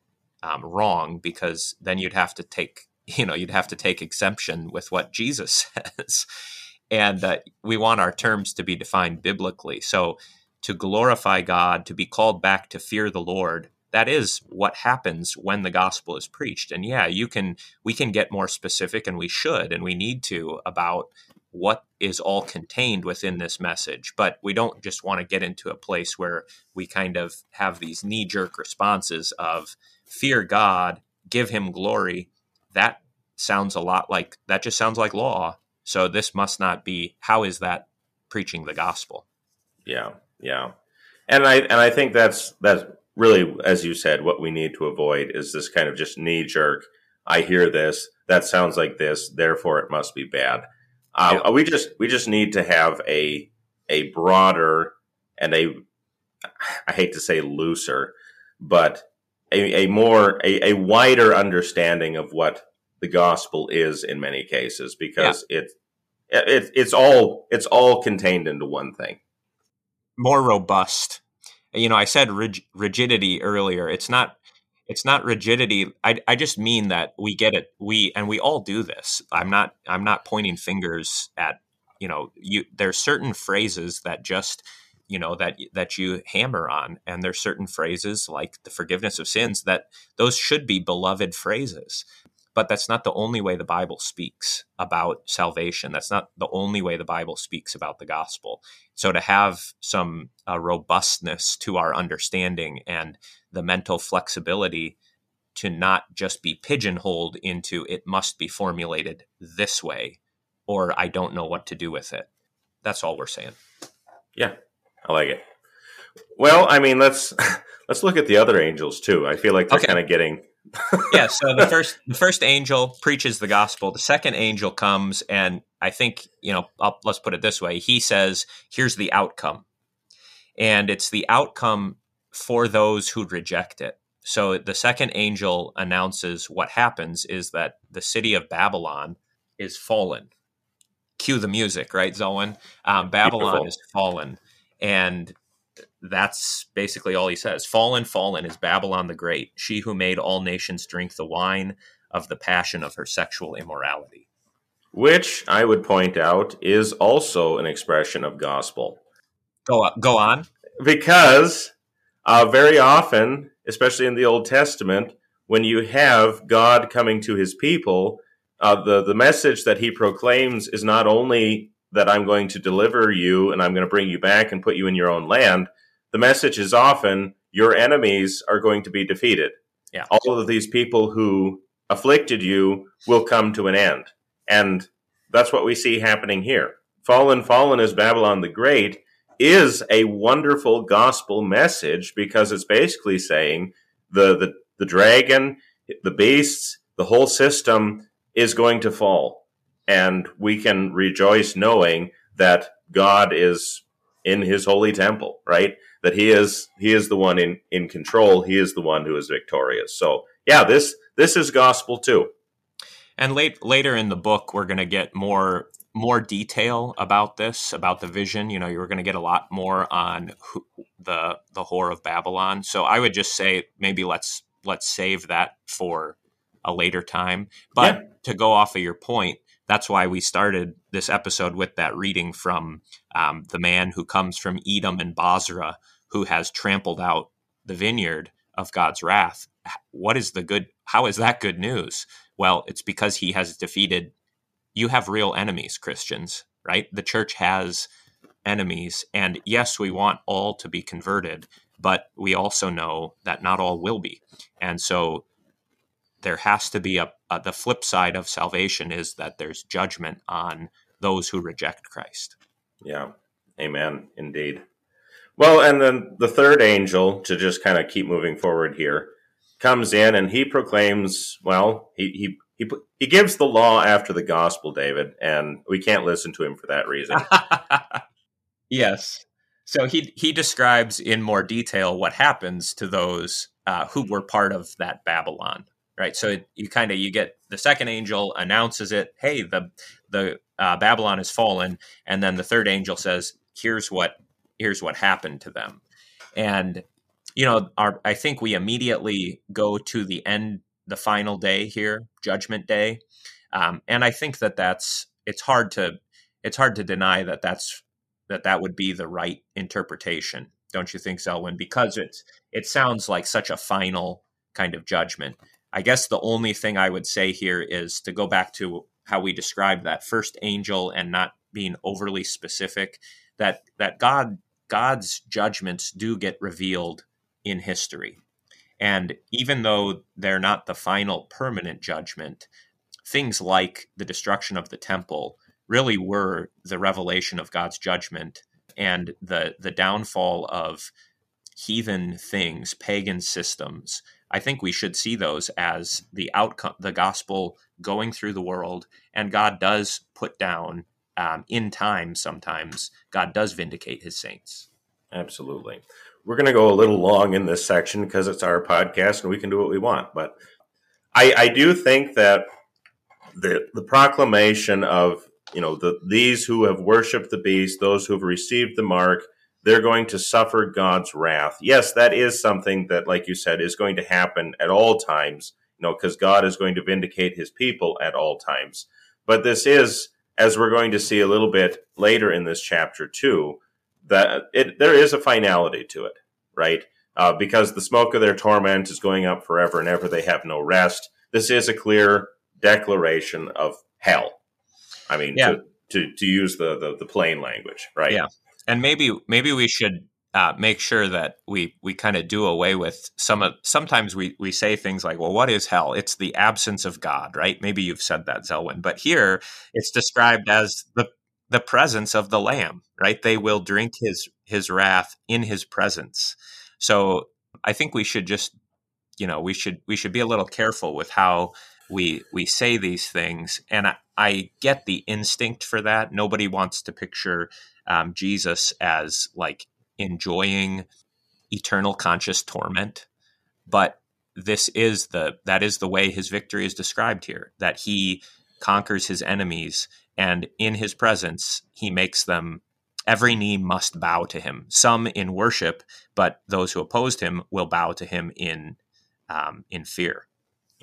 um, wrong because then you'd have to take you know you'd have to take exemption with what jesus says. And uh, we want our terms to be defined biblically. So to glorify god to be called back to fear the lord that is what happens when the gospel is preached. And yeah you can we can get more specific and we should and we need to about what is all contained within this message. But we don't just want to get into a place where we kind of have these knee jerk responses of fear God, give him glory. That sounds a lot like that, just sounds like law. So this must not be. How is that preaching the gospel? Yeah, yeah. And I and I think that's that's really, as you said, what we need to avoid is this kind of just knee jerk. I hear this. That sounds like this. Therefore, it must be bad. Uh, yeah. We just we just need to have a a broader and a I hate to say looser, but a, a more a, a wider understanding of what the gospel is in many cases because yeah. it, it it's all it's all contained into one thing. More robust. You know, I said rig- rigidity earlier. It's not it's not rigidity I, I just mean that we get it we and we all do this. I'm not i'm not pointing fingers at you know you there's certain phrases that just you know that that you hammer on and there's certain phrases like the forgiveness of sins that those should be beloved phrases but that's not the only way the bible speaks about salvation that's not the only way the bible speaks about the gospel so to have some uh, robustness to our understanding and the mental flexibility to not just be pigeonholed into it must be formulated this way or I don't know what to do with it. That's all we're saying. Yeah, I like it. Well, I mean, let's let's look at the other angels too. I feel like they're okay. kind of getting yeah, so the first the first angel preaches the gospel. The second angel comes and I think, you know, I'll, let's put it this way. He says, "Here's the outcome." And it's the outcome for those who reject it. So the second angel announces what happens is that the city of Babylon is fallen. Cue the music, right, Zoan? Um, Babylon Beautiful. is fallen. And that's basically all he says. Fallen, fallen is Babylon the Great, she who made all nations drink the wine of the passion of her sexual immorality. Which I would point out is also an expression of gospel. Go, go on. Because uh, very often, especially in the Old Testament, when you have God coming to his people, uh, the, the message that he proclaims is not only that I'm going to deliver you and I'm going to bring you back and put you in your own land. The message is often your enemies are going to be defeated. Yeah. All of these people who afflicted you will come to an end. And that's what we see happening here. Fallen, fallen is Babylon the Great is a wonderful gospel message because it's basically saying the, the, the dragon, the beasts, the whole system is going to fall. And we can rejoice knowing that God is in his holy temple, right? That he is he is the one in, in control. He is the one who is victorious. So yeah, this this is gospel too. And late later in the book, we're going to get more more detail about this, about the vision, you know, you're going to get a lot more on who, the the whore of Babylon. So I would just say maybe let's let's save that for a later time. But yeah. to go off of your point, that's why we started this episode with that reading from um, the man who comes from Edom and Bozrah, who has trampled out the vineyard of God's wrath. What is the good? How is that good news? Well, it's because he has defeated you have real enemies, Christians, right? The church has enemies. And yes, we want all to be converted, but we also know that not all will be. And so there has to be a, a, the flip side of salvation is that there's judgment on those who reject Christ. Yeah. Amen. Indeed. Well, and then the third angel, to just kind of keep moving forward here, comes in and he proclaims, well, he, he, he, he gives the law after the gospel, David, and we can't listen to him for that reason. yes. So he, he describes in more detail what happens to those uh, who were part of that Babylon, right? So you kind of you get the second angel announces it, hey, the the uh, Babylon has fallen, and then the third angel says, here's what here's what happened to them, and you know, our, I think we immediately go to the end, the final day here, Judgment Day, um, and I think that that's it's hard to it's hard to deny that that's that that would be the right interpretation, don't you think, Zelwyn? Because it's it sounds like such a final kind of judgment. I guess the only thing I would say here is to go back to how we described that first angel and not being overly specific that that God God's judgments do get revealed in history. And even though they're not the final permanent judgment, things like the destruction of the temple really were the revelation of God's judgment and the the downfall of heathen things, pagan systems. I think we should see those as the outcome, the gospel going through the world, and God does put down um, in time. Sometimes God does vindicate His saints. Absolutely. We're going to go a little long in this section because it's our podcast and we can do what we want. But I, I do think that the the proclamation of you know the these who have worshipped the beast, those who have received the mark, they're going to suffer God's wrath. Yes, that is something that, like you said, is going to happen at all times. You know, because God is going to vindicate His people at all times. But this is, as we're going to see a little bit later in this chapter too, that it, there is a finality to it, right? Uh, because the smoke of their torment is going up forever and ever; they have no rest. This is a clear declaration of hell. I mean, yeah. to, to, to use the, the, the plain language, right? Yeah, and maybe maybe we should uh, make sure that we we kind of do away with some of. Sometimes we we say things like, "Well, what is hell?" It's the absence of God, right? Maybe you've said that, Zelwyn, but here it's described as the the presence of the lamb right they will drink his his wrath in his presence so i think we should just you know we should we should be a little careful with how we we say these things and i, I get the instinct for that nobody wants to picture um, jesus as like enjoying eternal conscious torment but this is the that is the way his victory is described here that he conquers his enemies and in his presence he makes them every knee must bow to him. Some in worship but those who opposed him will bow to him in um, in fear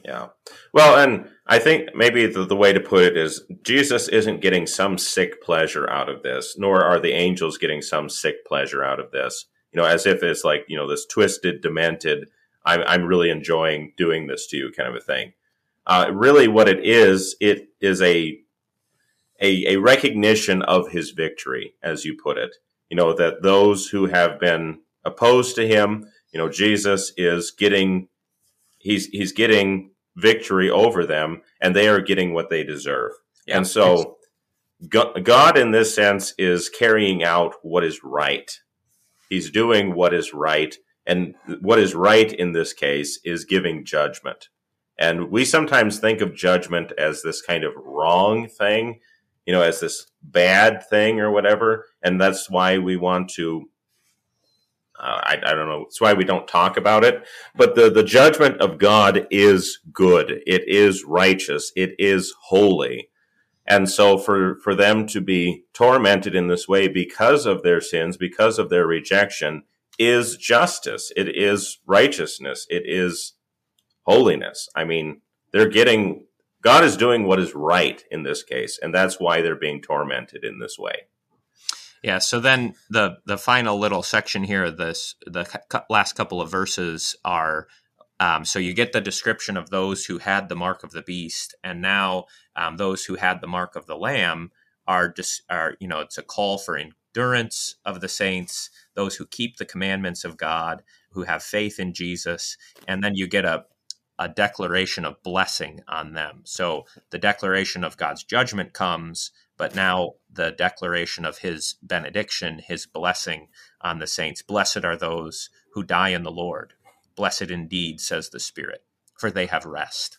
yeah. Well and i think maybe the, the way to put it is jesus isn't getting some sick pleasure out of this nor are the angels getting some sick pleasure out of this. You know as if it's like you know this twisted demented i'm, I'm really enjoying doing this to you kind of a thing. Uh, really what it is it is a a, a recognition of his victory, as you put it. You know, that those who have been opposed to him, you know, Jesus is getting he's he's getting victory over them and they are getting what they deserve. Yeah, and so God in this sense is carrying out what is right. He's doing what is right and what is right in this case is giving judgment. And we sometimes think of judgment as this kind of wrong thing, you know, as this bad thing or whatever. And that's why we want to, uh, I, I don't know, it's why we don't talk about it. But the, the judgment of God is good, it is righteous, it is holy. And so for, for them to be tormented in this way because of their sins, because of their rejection, is justice. It is righteousness. It is holiness. I mean, they're getting God is doing what is right in this case, and that's why they're being tormented in this way. Yeah. So then the the final little section here, this the last couple of verses are. Um, so you get the description of those who had the mark of the beast, and now um, those who had the mark of the lamb are just are you know it's a call for endurance of the saints, those who keep the commandments of God, who have faith in Jesus, and then you get a a declaration of blessing on them. So the declaration of God's judgment comes, but now the declaration of his benediction, his blessing on the saints. Blessed are those who die in the Lord. Blessed indeed, says the Spirit, for they have rest.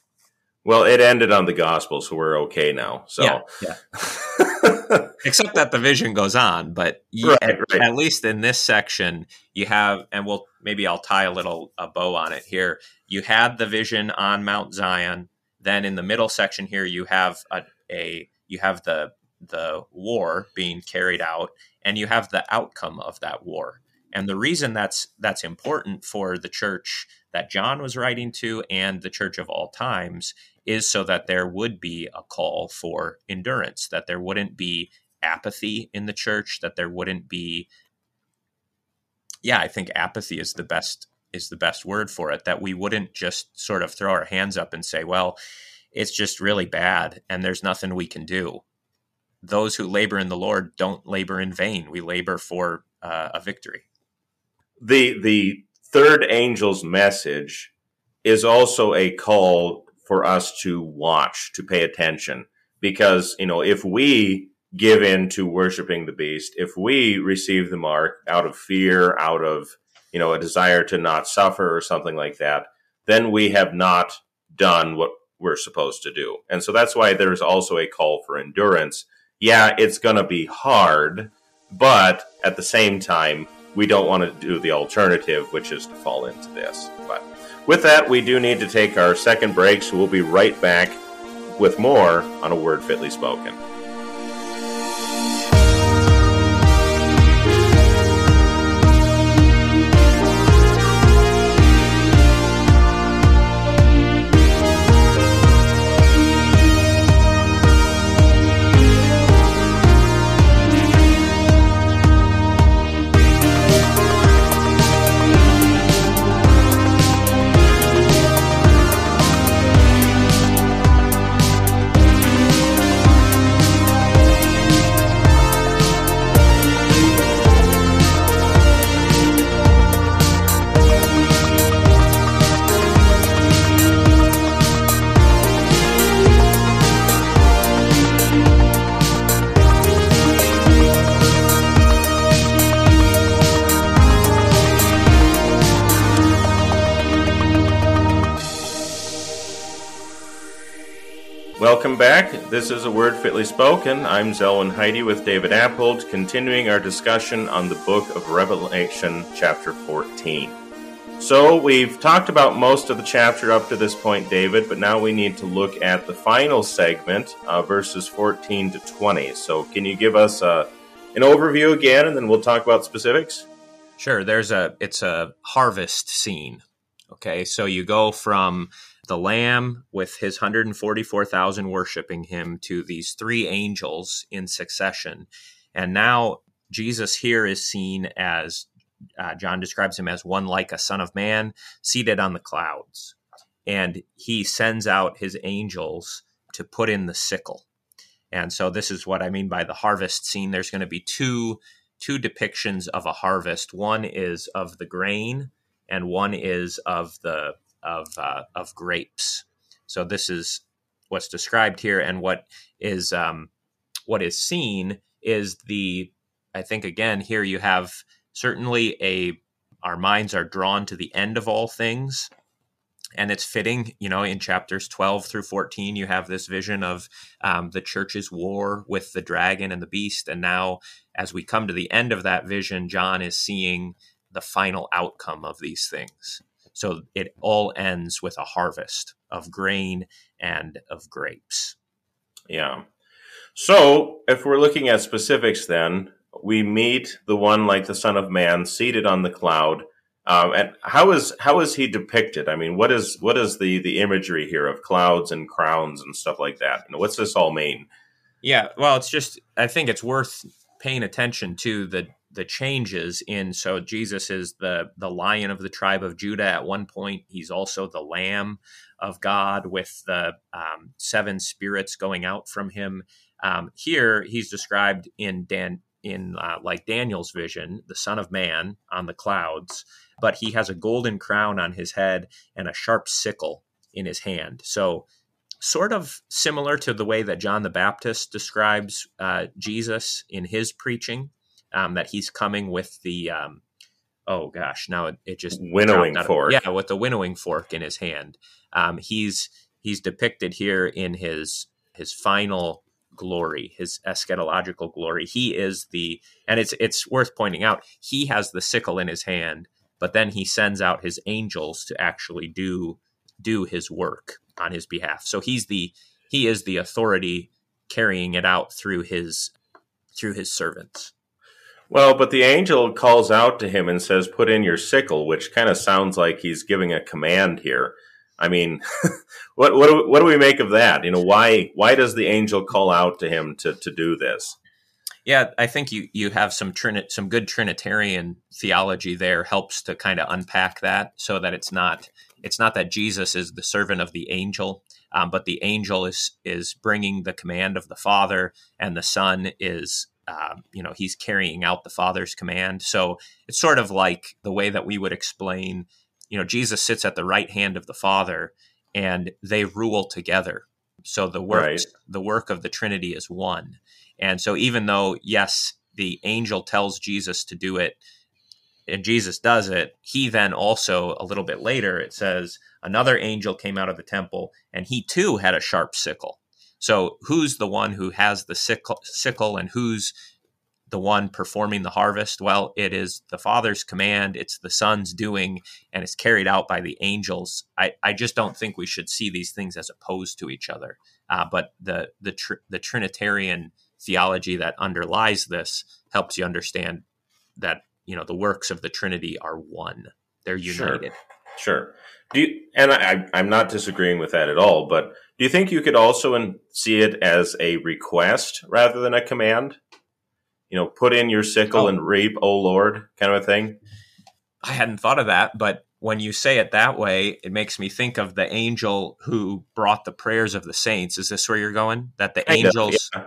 Well, it ended on the gospel, so we're okay now. So, yeah, yeah. except that the vision goes on, but you, right, at, right. at, least in this section, you have, and we'll maybe I'll tie a little a bow on it here. You had the vision on Mount Zion. Then in the middle section here, you have a, a you have the the war being carried out, and you have the outcome of that war. And the reason that's that's important for the church that John was writing to and the church of all times is so that there would be a call for endurance, that there wouldn't be apathy in the church, that there wouldn't be yeah, I think apathy is the best is the best word for it, that we wouldn't just sort of throw our hands up and say, well, it's just really bad and there's nothing we can do. Those who labor in the Lord don't labor in vain. We labor for uh, a victory. The the third angel's message is also a call for us to watch, to pay attention. Because, you know, if we give in to worshiping the beast, if we receive the mark out of fear, out of, you know, a desire to not suffer or something like that, then we have not done what we're supposed to do. And so that's why there's also a call for endurance. Yeah, it's going to be hard, but at the same time, we don't want to do the alternative, which is to fall into this. But with that, we do need to take our second break, so we'll be right back with more on a word fitly spoken. This is A Word Fitly Spoken. I'm Zelwyn Heide with David Appold, continuing our discussion on the book of Revelation, chapter 14. So, we've talked about most of the chapter up to this point, David, but now we need to look at the final segment, uh, verses 14 to 20. So, can you give us uh, an overview again, and then we'll talk about specifics? Sure. There's a it's a harvest scene. Okay, so you go from the Lamb with his 144,000 worshiping him to these three angels in succession. And now Jesus here is seen as, uh, John describes him as one like a son of man seated on the clouds. And he sends out his angels to put in the sickle. And so this is what I mean by the harvest scene. There's going to be two two depictions of a harvest. One is of the grain, and one is of the of uh, of grapes. So this is what's described here, and what is um, what is seen is the. I think again here you have certainly a. Our minds are drawn to the end of all things, and it's fitting. You know, in chapters twelve through fourteen, you have this vision of um, the church's war with the dragon and the beast, and now as we come to the end of that vision, John is seeing the final outcome of these things. So it all ends with a harvest of grain and of grapes. Yeah. So if we're looking at specifics, then we meet the one like the Son of Man seated on the cloud. Um, and how is how is he depicted? I mean, what is what is the the imagery here of clouds and crowns and stuff like that? Know, what's this all mean? Yeah, well, it's just I think it's worth paying attention to the the changes in so Jesus is the the lion of the tribe of Judah at one point he's also the lamb of God with the um, seven spirits going out from him um, here he's described in Dan in uh, like Daniel's vision the son of man on the clouds but he has a golden crown on his head and a sharp sickle in his hand. So, sort of similar to the way that John the Baptist describes uh, Jesus in his preaching, um, that he's coming with the um, oh gosh, now it, it just winnowing fork. yeah, with the winnowing fork in his hand. Um, he's he's depicted here in his his final glory, his eschatological glory. He is the and it's it's worth pointing out, he has the sickle in his hand, but then he sends out his angels to actually do do his work on his behalf. So he's the he is the authority carrying it out through his through his servants. Well, but the angel calls out to him and says, "Put in your sickle," which kind of sounds like he's giving a command here. I mean, what what do, what do we make of that? You know, why why does the angel call out to him to to do this? Yeah, I think you you have some trini- some good Trinitarian theology there helps to kind of unpack that so that it's not it's not that Jesus is the servant of the angel, um, but the angel is is bringing the command of the Father, and the Son is uh, you know he's carrying out the Father's command. So it's sort of like the way that we would explain, you know, Jesus sits at the right hand of the Father, and they rule together. So the work right. the work of the Trinity is one, and so even though yes, the angel tells Jesus to do it and Jesus does it, he then also, a little bit later, it says, another angel came out of the temple and he too had a sharp sickle. So, who's the one who has the sickle, sickle and who's the one performing the harvest? Well, it is the Father's command, it's the Son's doing, and it's carried out by the angels. I, I just don't think we should see these things as opposed to each other. Uh, but the, the, tr- the Trinitarian theology that underlies this helps you understand that you know the works of the Trinity are one. They're united. Sure. sure. Do you, and I, I'm not disagreeing with that at all. But do you think you could also in, see it as a request rather than a command? You know, put in your sickle oh. and reap, O oh, Lord, kind of a thing. I hadn't thought of that, but when you say it that way, it makes me think of the angel who brought the prayers of the saints. Is this where you're going? That the angels, yeah.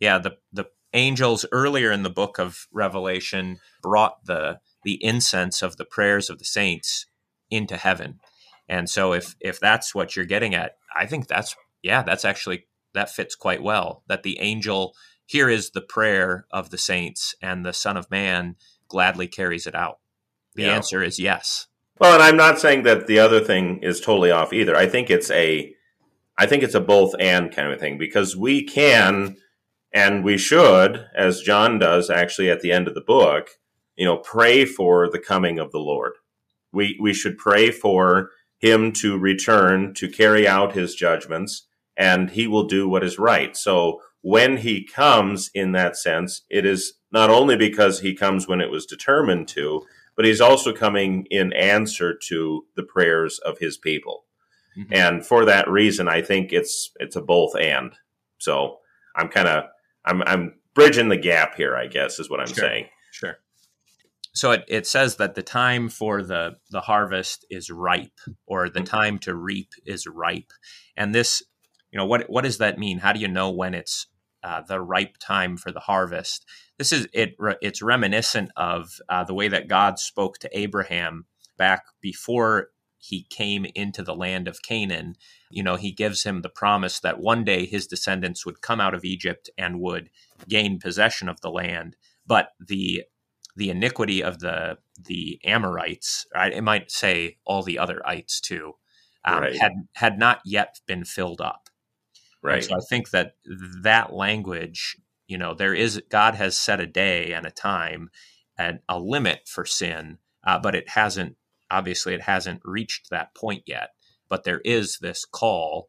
yeah, the the angels earlier in the book of Revelation brought the the incense of the prayers of the saints into heaven. And so if if that's what you're getting at, I think that's yeah, that's actually that fits quite well. That the angel here is the prayer of the saints and the son of man gladly carries it out. The yeah. answer is yes. Well, and I'm not saying that the other thing is totally off either. I think it's a I think it's a both and kind of thing because we can and we should, as John does actually at the end of the book, you know, pray for the coming of the Lord. We, we should pray for him to return to carry out his judgments and he will do what is right. So when he comes in that sense, it is not only because he comes when it was determined to, but he's also coming in answer to the prayers of his people. Mm-hmm. And for that reason, I think it's it's a both and. So I'm kind of I'm I'm bridging the gap here, I guess, is what I'm sure. saying. So it, it says that the time for the, the harvest is ripe, or the mm-hmm. time to reap is ripe. And this, you know, what what does that mean? How do you know when it's uh, the ripe time for the harvest? This is it. It's reminiscent of uh, the way that God spoke to Abraham back before he came into the land of Canaan, you know, he gives him the promise that one day his descendants would come out of Egypt and would gain possession of the land. But the the iniquity of the the Amorites, right? It might say all the other ites too, um, right. had had not yet been filled up. Right. And so I think that that language, you know, there is God has set a day and a time and a limit for sin, uh, but it hasn't obviously it hasn't reached that point yet but there is this call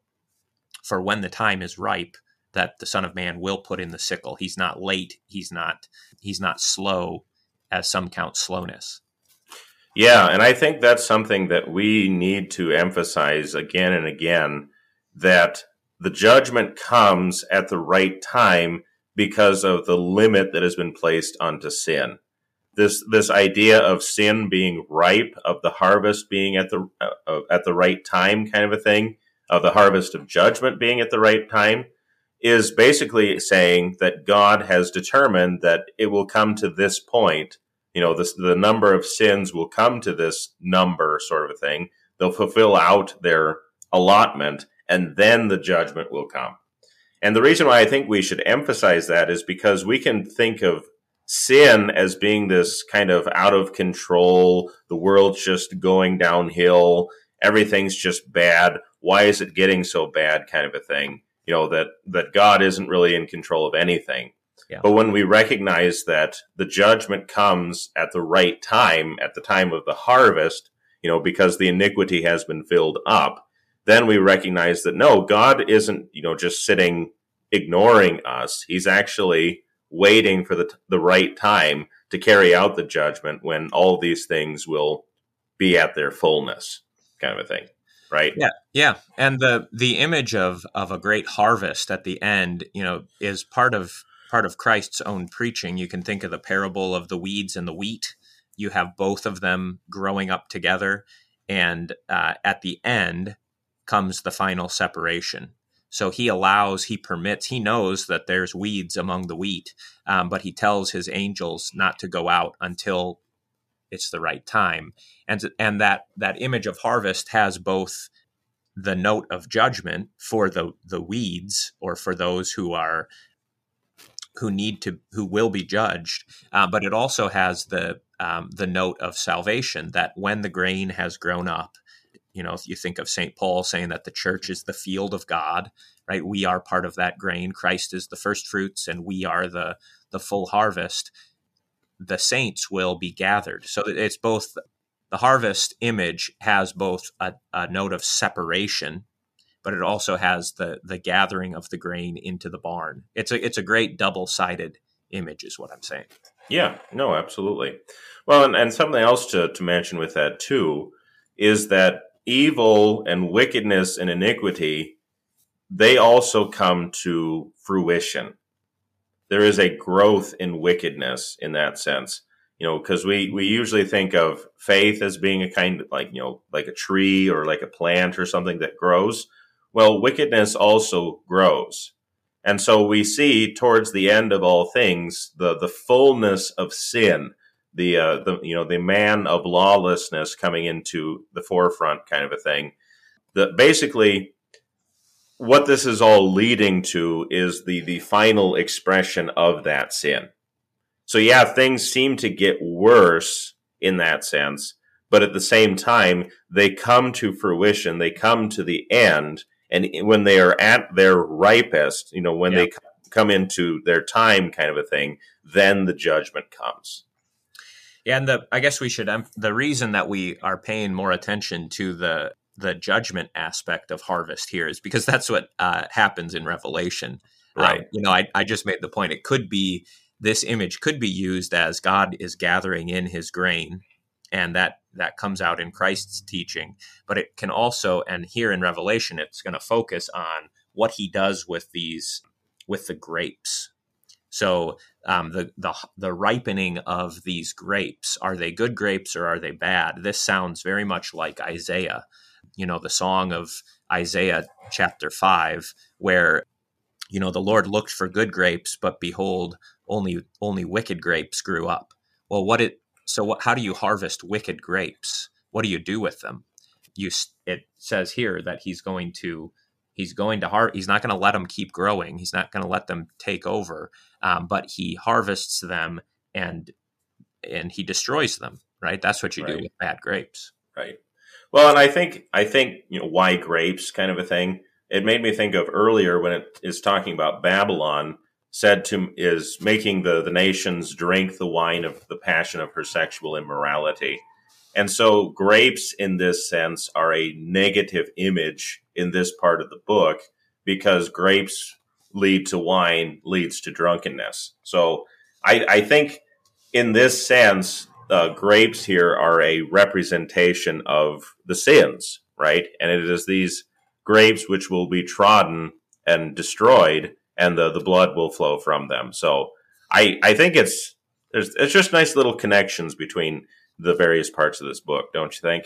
for when the time is ripe that the son of man will put in the sickle he's not late he's not he's not slow as some count slowness. Yeah and i think that's something that we need to emphasize again and again that the judgment comes at the right time because of the limit that has been placed onto sin. This this idea of sin being ripe, of the harvest being at the uh, at the right time, kind of a thing, of the harvest of judgment being at the right time, is basically saying that God has determined that it will come to this point. You know, this, the number of sins will come to this number, sort of a thing. They'll fulfill out their allotment, and then the judgment will come. And the reason why I think we should emphasize that is because we can think of sin as being this kind of out of control, the world's just going downhill, everything's just bad. Why is it getting so bad kind of a thing? You know, that, that God isn't really in control of anything. Yeah. But when we recognize that the judgment comes at the right time, at the time of the harvest, you know, because the iniquity has been filled up, then we recognize that no, God isn't, you know, just sitting ignoring us. He's actually waiting for the, the right time to carry out the judgment when all these things will be at their fullness, kind of a thing. Right. Yeah. Yeah. And the, the image of, of a great harvest at the end, you know, is part of, part of Christ's own preaching. You can think of the parable of the weeds and the wheat. You have both of them growing up together. And uh, at the end comes the final separation so he allows, he permits, he knows that there's weeds among the wheat, um, but he tells his angels not to go out until it's the right time. And and that that image of harvest has both the note of judgment for the the weeds or for those who are who need to who will be judged, uh, but it also has the um, the note of salvation that when the grain has grown up you know, if you think of St. Paul saying that the church is the field of God, right? We are part of that grain. Christ is the first fruits and we are the the full harvest. The saints will be gathered. So it's both the harvest image has both a, a note of separation, but it also has the the gathering of the grain into the barn. It's a it's a great double sided image, is what I'm saying. Yeah, no, absolutely. Well, and, and something else to, to mention with that too is that evil and wickedness and iniquity, they also come to fruition. There is a growth in wickedness in that sense, you know, because we, we usually think of faith as being a kind of like, you know, like a tree or like a plant or something that grows. Well, wickedness also grows. And so we see towards the end of all things the, the fullness of sin the uh, the you know the man of lawlessness coming into the forefront kind of a thing. The basically what this is all leading to is the the final expression of that sin. So yeah, things seem to get worse in that sense, but at the same time they come to fruition, they come to the end and when they are at their ripest, you know, when yeah. they come into their time kind of a thing, then the judgment comes. Yeah, and the I guess we should the reason that we are paying more attention to the the judgment aspect of harvest here is because that's what uh, happens in Revelation. Um, right. Um, you know, I, I just made the point. It could be this image could be used as God is gathering in His grain, and that that comes out in Christ's teaching. But it can also, and here in Revelation, it's going to focus on what He does with these with the grapes so um, the, the the ripening of these grapes are they good grapes or are they bad? This sounds very much like Isaiah, you know, the song of Isaiah chapter five, where you know the Lord looked for good grapes, but behold, only only wicked grapes grew up. Well, what it so what, how do you harvest wicked grapes? What do you do with them? You it says here that he's going to he's going to har- he's not going to let them keep growing he's not going to let them take over um, but he harvests them and and he destroys them right that's what you right. do with bad grapes right well and i think i think you know why grapes kind of a thing it made me think of earlier when it is talking about babylon said to is making the the nations drink the wine of the passion of her sexual immorality and so grapes in this sense are a negative image in this part of the book because grapes lead to wine leads to drunkenness. So I, I think in this sense, uh, grapes here are a representation of the sins, right? And it is these grapes which will be trodden and destroyed, and the, the blood will flow from them. So I, I think it's there's it's just nice little connections between the various parts of this book, don't you think?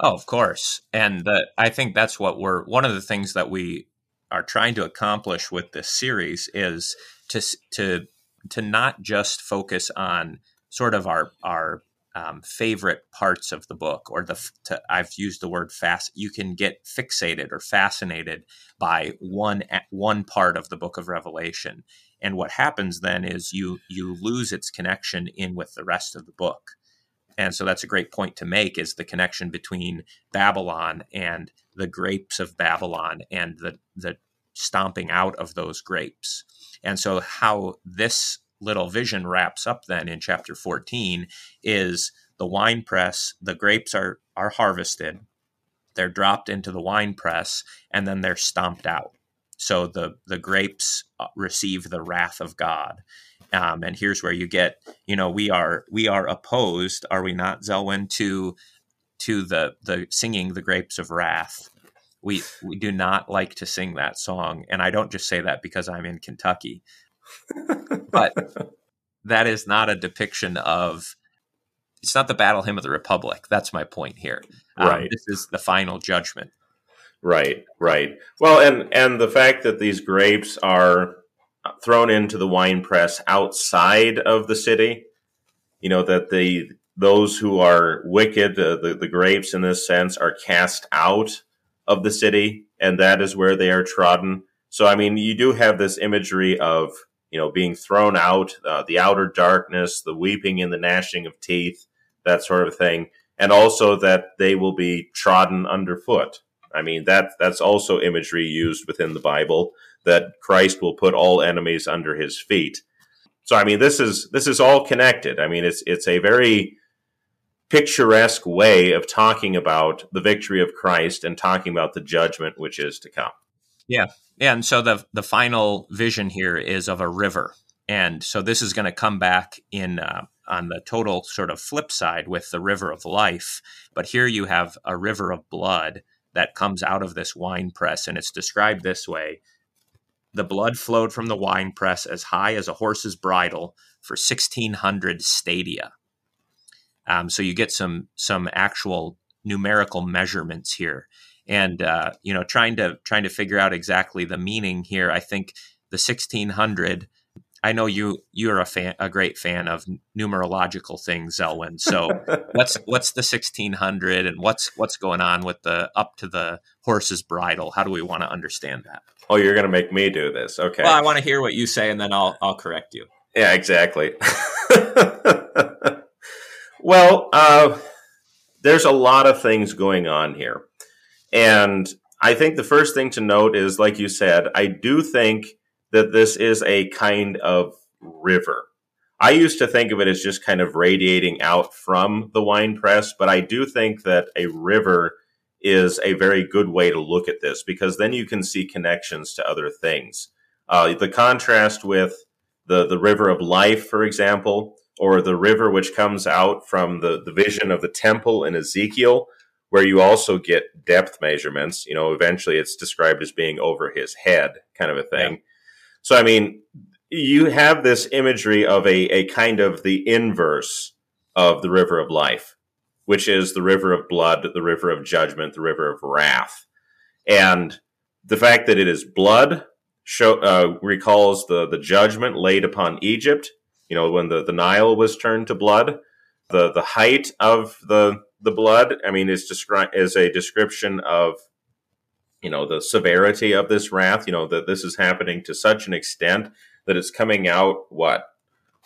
Oh, of course. And the, I think that's what we're one of the things that we are trying to accomplish with this series is to to to not just focus on sort of our our um, favorite parts of the book, or the to, I've used the word fast. You can get fixated or fascinated by one one part of the book of Revelation, and what happens then is you you lose its connection in with the rest of the book. And so that's a great point to make is the connection between Babylon and the grapes of Babylon and the the stomping out of those grapes. And so how this little vision wraps up then in chapter 14 is the wine press, the grapes are are harvested, they're dropped into the wine press, and then they're stomped out. So the the grapes uh, receive the wrath of God. Um, and here's where you get, you know, we are we are opposed, are we not, Zelwyn, to to the the singing the grapes of wrath. We we do not like to sing that song, and I don't just say that because I'm in Kentucky but that is not a depiction of it's not the battle hymn of the republic. That's my point here. Um, right. this is the final judgment. Right right. Well and and the fact that these grapes are thrown into the wine press outside of the city you know that the those who are wicked uh, the, the grapes in this sense are cast out of the city and that is where they are trodden. So i mean you do have this imagery of you know, being thrown out, uh, the outer darkness, the weeping and the gnashing of teeth, that sort of thing, and also that they will be trodden underfoot. I mean, that that's also imagery used within the Bible that Christ will put all enemies under his feet. So, I mean, this is this is all connected. I mean, it's it's a very picturesque way of talking about the victory of Christ and talking about the judgment which is to come. Yeah, and so the the final vision here is of a river, and so this is going to come back in uh, on the total sort of flip side with the river of life. But here you have a river of blood that comes out of this wine press, and it's described this way: the blood flowed from the wine press as high as a horse's bridle for sixteen hundred stadia. Um, so you get some some actual numerical measurements here and uh, you know trying to trying to figure out exactly the meaning here i think the 1600 i know you you're a fan a great fan of numerological things zelwyn. So what's what's the 1600 and what's what's going on with the up to the horse's bridle? How do we want to understand that? Oh you're going to make me do this. Okay. Well i want to hear what you say and then i'll i'll correct you. Yeah exactly. Well uh, there's a lot of things going on here and I think the first thing to note is, like you said, I do think that this is a kind of river. I used to think of it as just kind of radiating out from the wine press, but I do think that a river is a very good way to look at this because then you can see connections to other things. Uh, the contrast with the, the river of life, for example, or the river which comes out from the, the vision of the temple in Ezekiel, where you also get depth measurements. You know, eventually it's described as being over his head, kind of a thing. Yeah. So, I mean, you have this imagery of a, a kind of the inverse of the river of life, which is the river of blood, the river of judgment, the river of wrath. And the fact that it is blood show, uh, recalls the, the judgment laid upon Egypt, you know, when the, the Nile was turned to blood. The, the height of the the blood. I mean, is described as a description of you know the severity of this wrath. You know that this is happening to such an extent that it's coming out what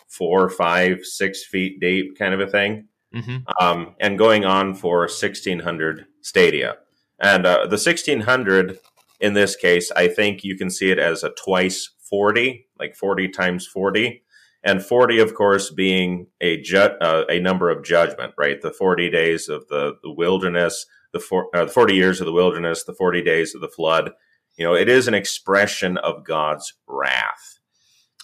four, five, six feet deep, kind of a thing, mm-hmm. um, and going on for sixteen hundred stadia. And uh, the sixteen hundred in this case, I think you can see it as a twice forty, like forty times forty and 40 of course being a ju- uh, a number of judgment right? The 40 days of the, the wilderness the, for, uh, the 40 years of the wilderness the 40 days of the flood. You know it is an expression of god's wrath.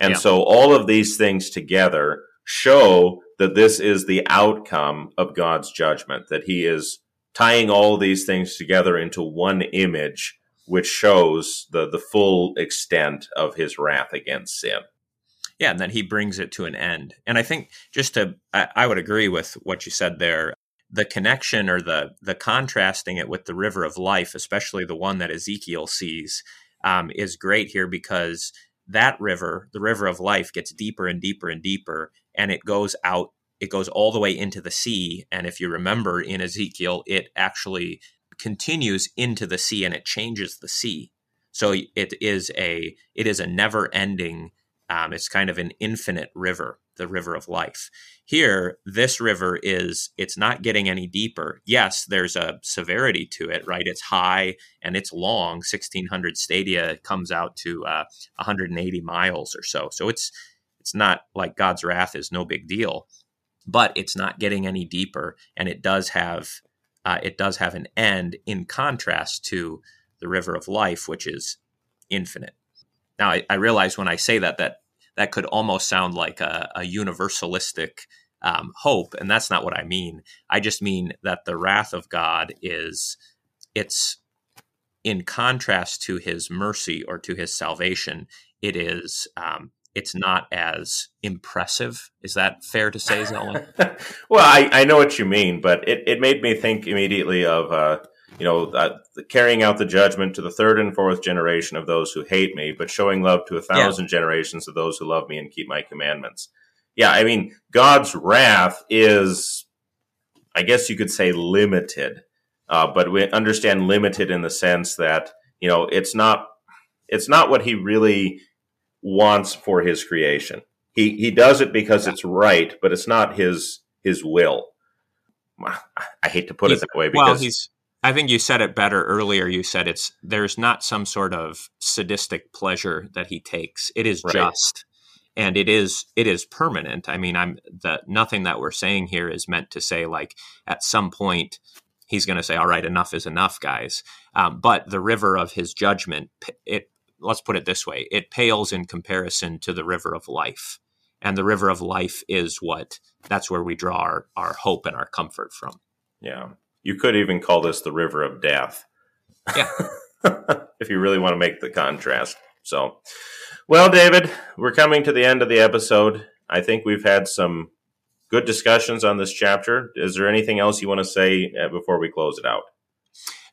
And yeah. so all of these things together show that this is the outcome of god's judgment that he is tying all these things together into one image which shows the the full extent of his wrath against sin yeah, and then he brings it to an end. And I think just to, I, I would agree with what you said there. The connection or the the contrasting it with the river of life, especially the one that Ezekiel sees, um, is great here because that river, the river of life, gets deeper and deeper and deeper, and it goes out it goes all the way into the sea. And if you remember in Ezekiel, it actually continues into the sea and it changes the sea. So it is a it is a never ending. Um, it's kind of an infinite river, the river of life. Here, this river is it's not getting any deeper. Yes, there's a severity to it, right? It's high and it's long. 1600 stadia comes out to uh, 180 miles or so. So it's it's not like God's wrath is no big deal, but it's not getting any deeper, and it does have uh, it does have an end. In contrast to the river of life, which is infinite. Now, I, I realize when I say that that that could almost sound like a, a universalistic um, hope, and that's not what I mean. I just mean that the wrath of God is it's in contrast to His mercy or to His salvation. It is um, it's not as impressive. Is that fair to say, Zelwyn? well, I, I know what you mean, but it, it made me think immediately of, uh, you know, uh, carrying out the judgment to the third and fourth generation of those who hate me, but showing love to a thousand yeah. generations of those who love me and keep my commandments. Yeah, I mean, God's wrath is, I guess you could say, limited, uh, but we understand limited in the sense that you know it's not it's not what He really wants for his creation. He he does it because it's right, but it's not his his will. I hate to put he's, it that way because well, he's. I think you said it better earlier. You said it's there's not some sort of sadistic pleasure that he takes. It is right. just, and it is it is permanent. I mean, I'm the nothing that we're saying here is meant to say like at some point he's going to say, "All right, enough is enough, guys." Um, but the river of his judgment it let's put it this way it pales in comparison to the river of life and the river of life is what that's where we draw our, our hope and our comfort from yeah you could even call this the river of death. Yeah. If you really want to make the contrast. So well david we're coming to the end of the episode. I think we've had some good discussions on this chapter. Is there anything else you want to say uh, before we close it out?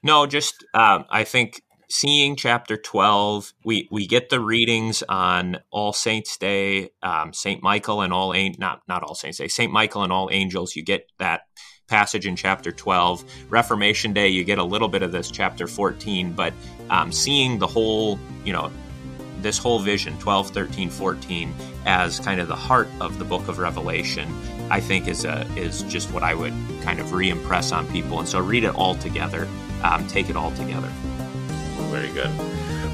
No just um, i think seeing chapter 12 we we get the readings on all saints day um, saint michael and all not not all saints day saint michael and all angels. You get that passage in chapter 12 reformation day you get a little bit of this chapter 14 but um, seeing the whole you know this whole vision 12 13 14 as kind of the heart of the book of revelation i think is a is just what i would kind of re-impress on people and so read it all together um, take it all together very good.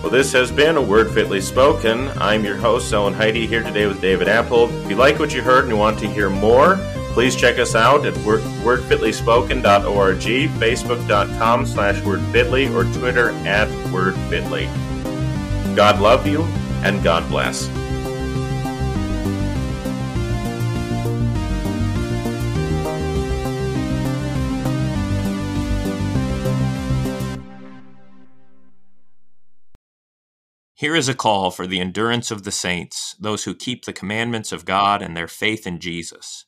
Well, this has been A Word Fitly Spoken. I'm your host, Zelwyn Heide, here today with David Appold. If you like what you heard and you want to hear more, please check us out at wordfitlyspoken.org, facebook.com slash wordfitly, or Twitter at wordfitly. God love you, and God bless. Here is a call for the endurance of the saints, those who keep the commandments of God and their faith in Jesus.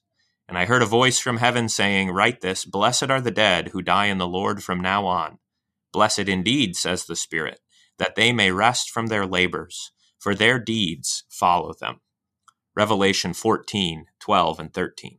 And I heard a voice from heaven saying, Write this Blessed are the dead who die in the Lord from now on. Blessed indeed, says the Spirit, that they may rest from their labors, for their deeds follow them. Revelation 14, 12, and 13.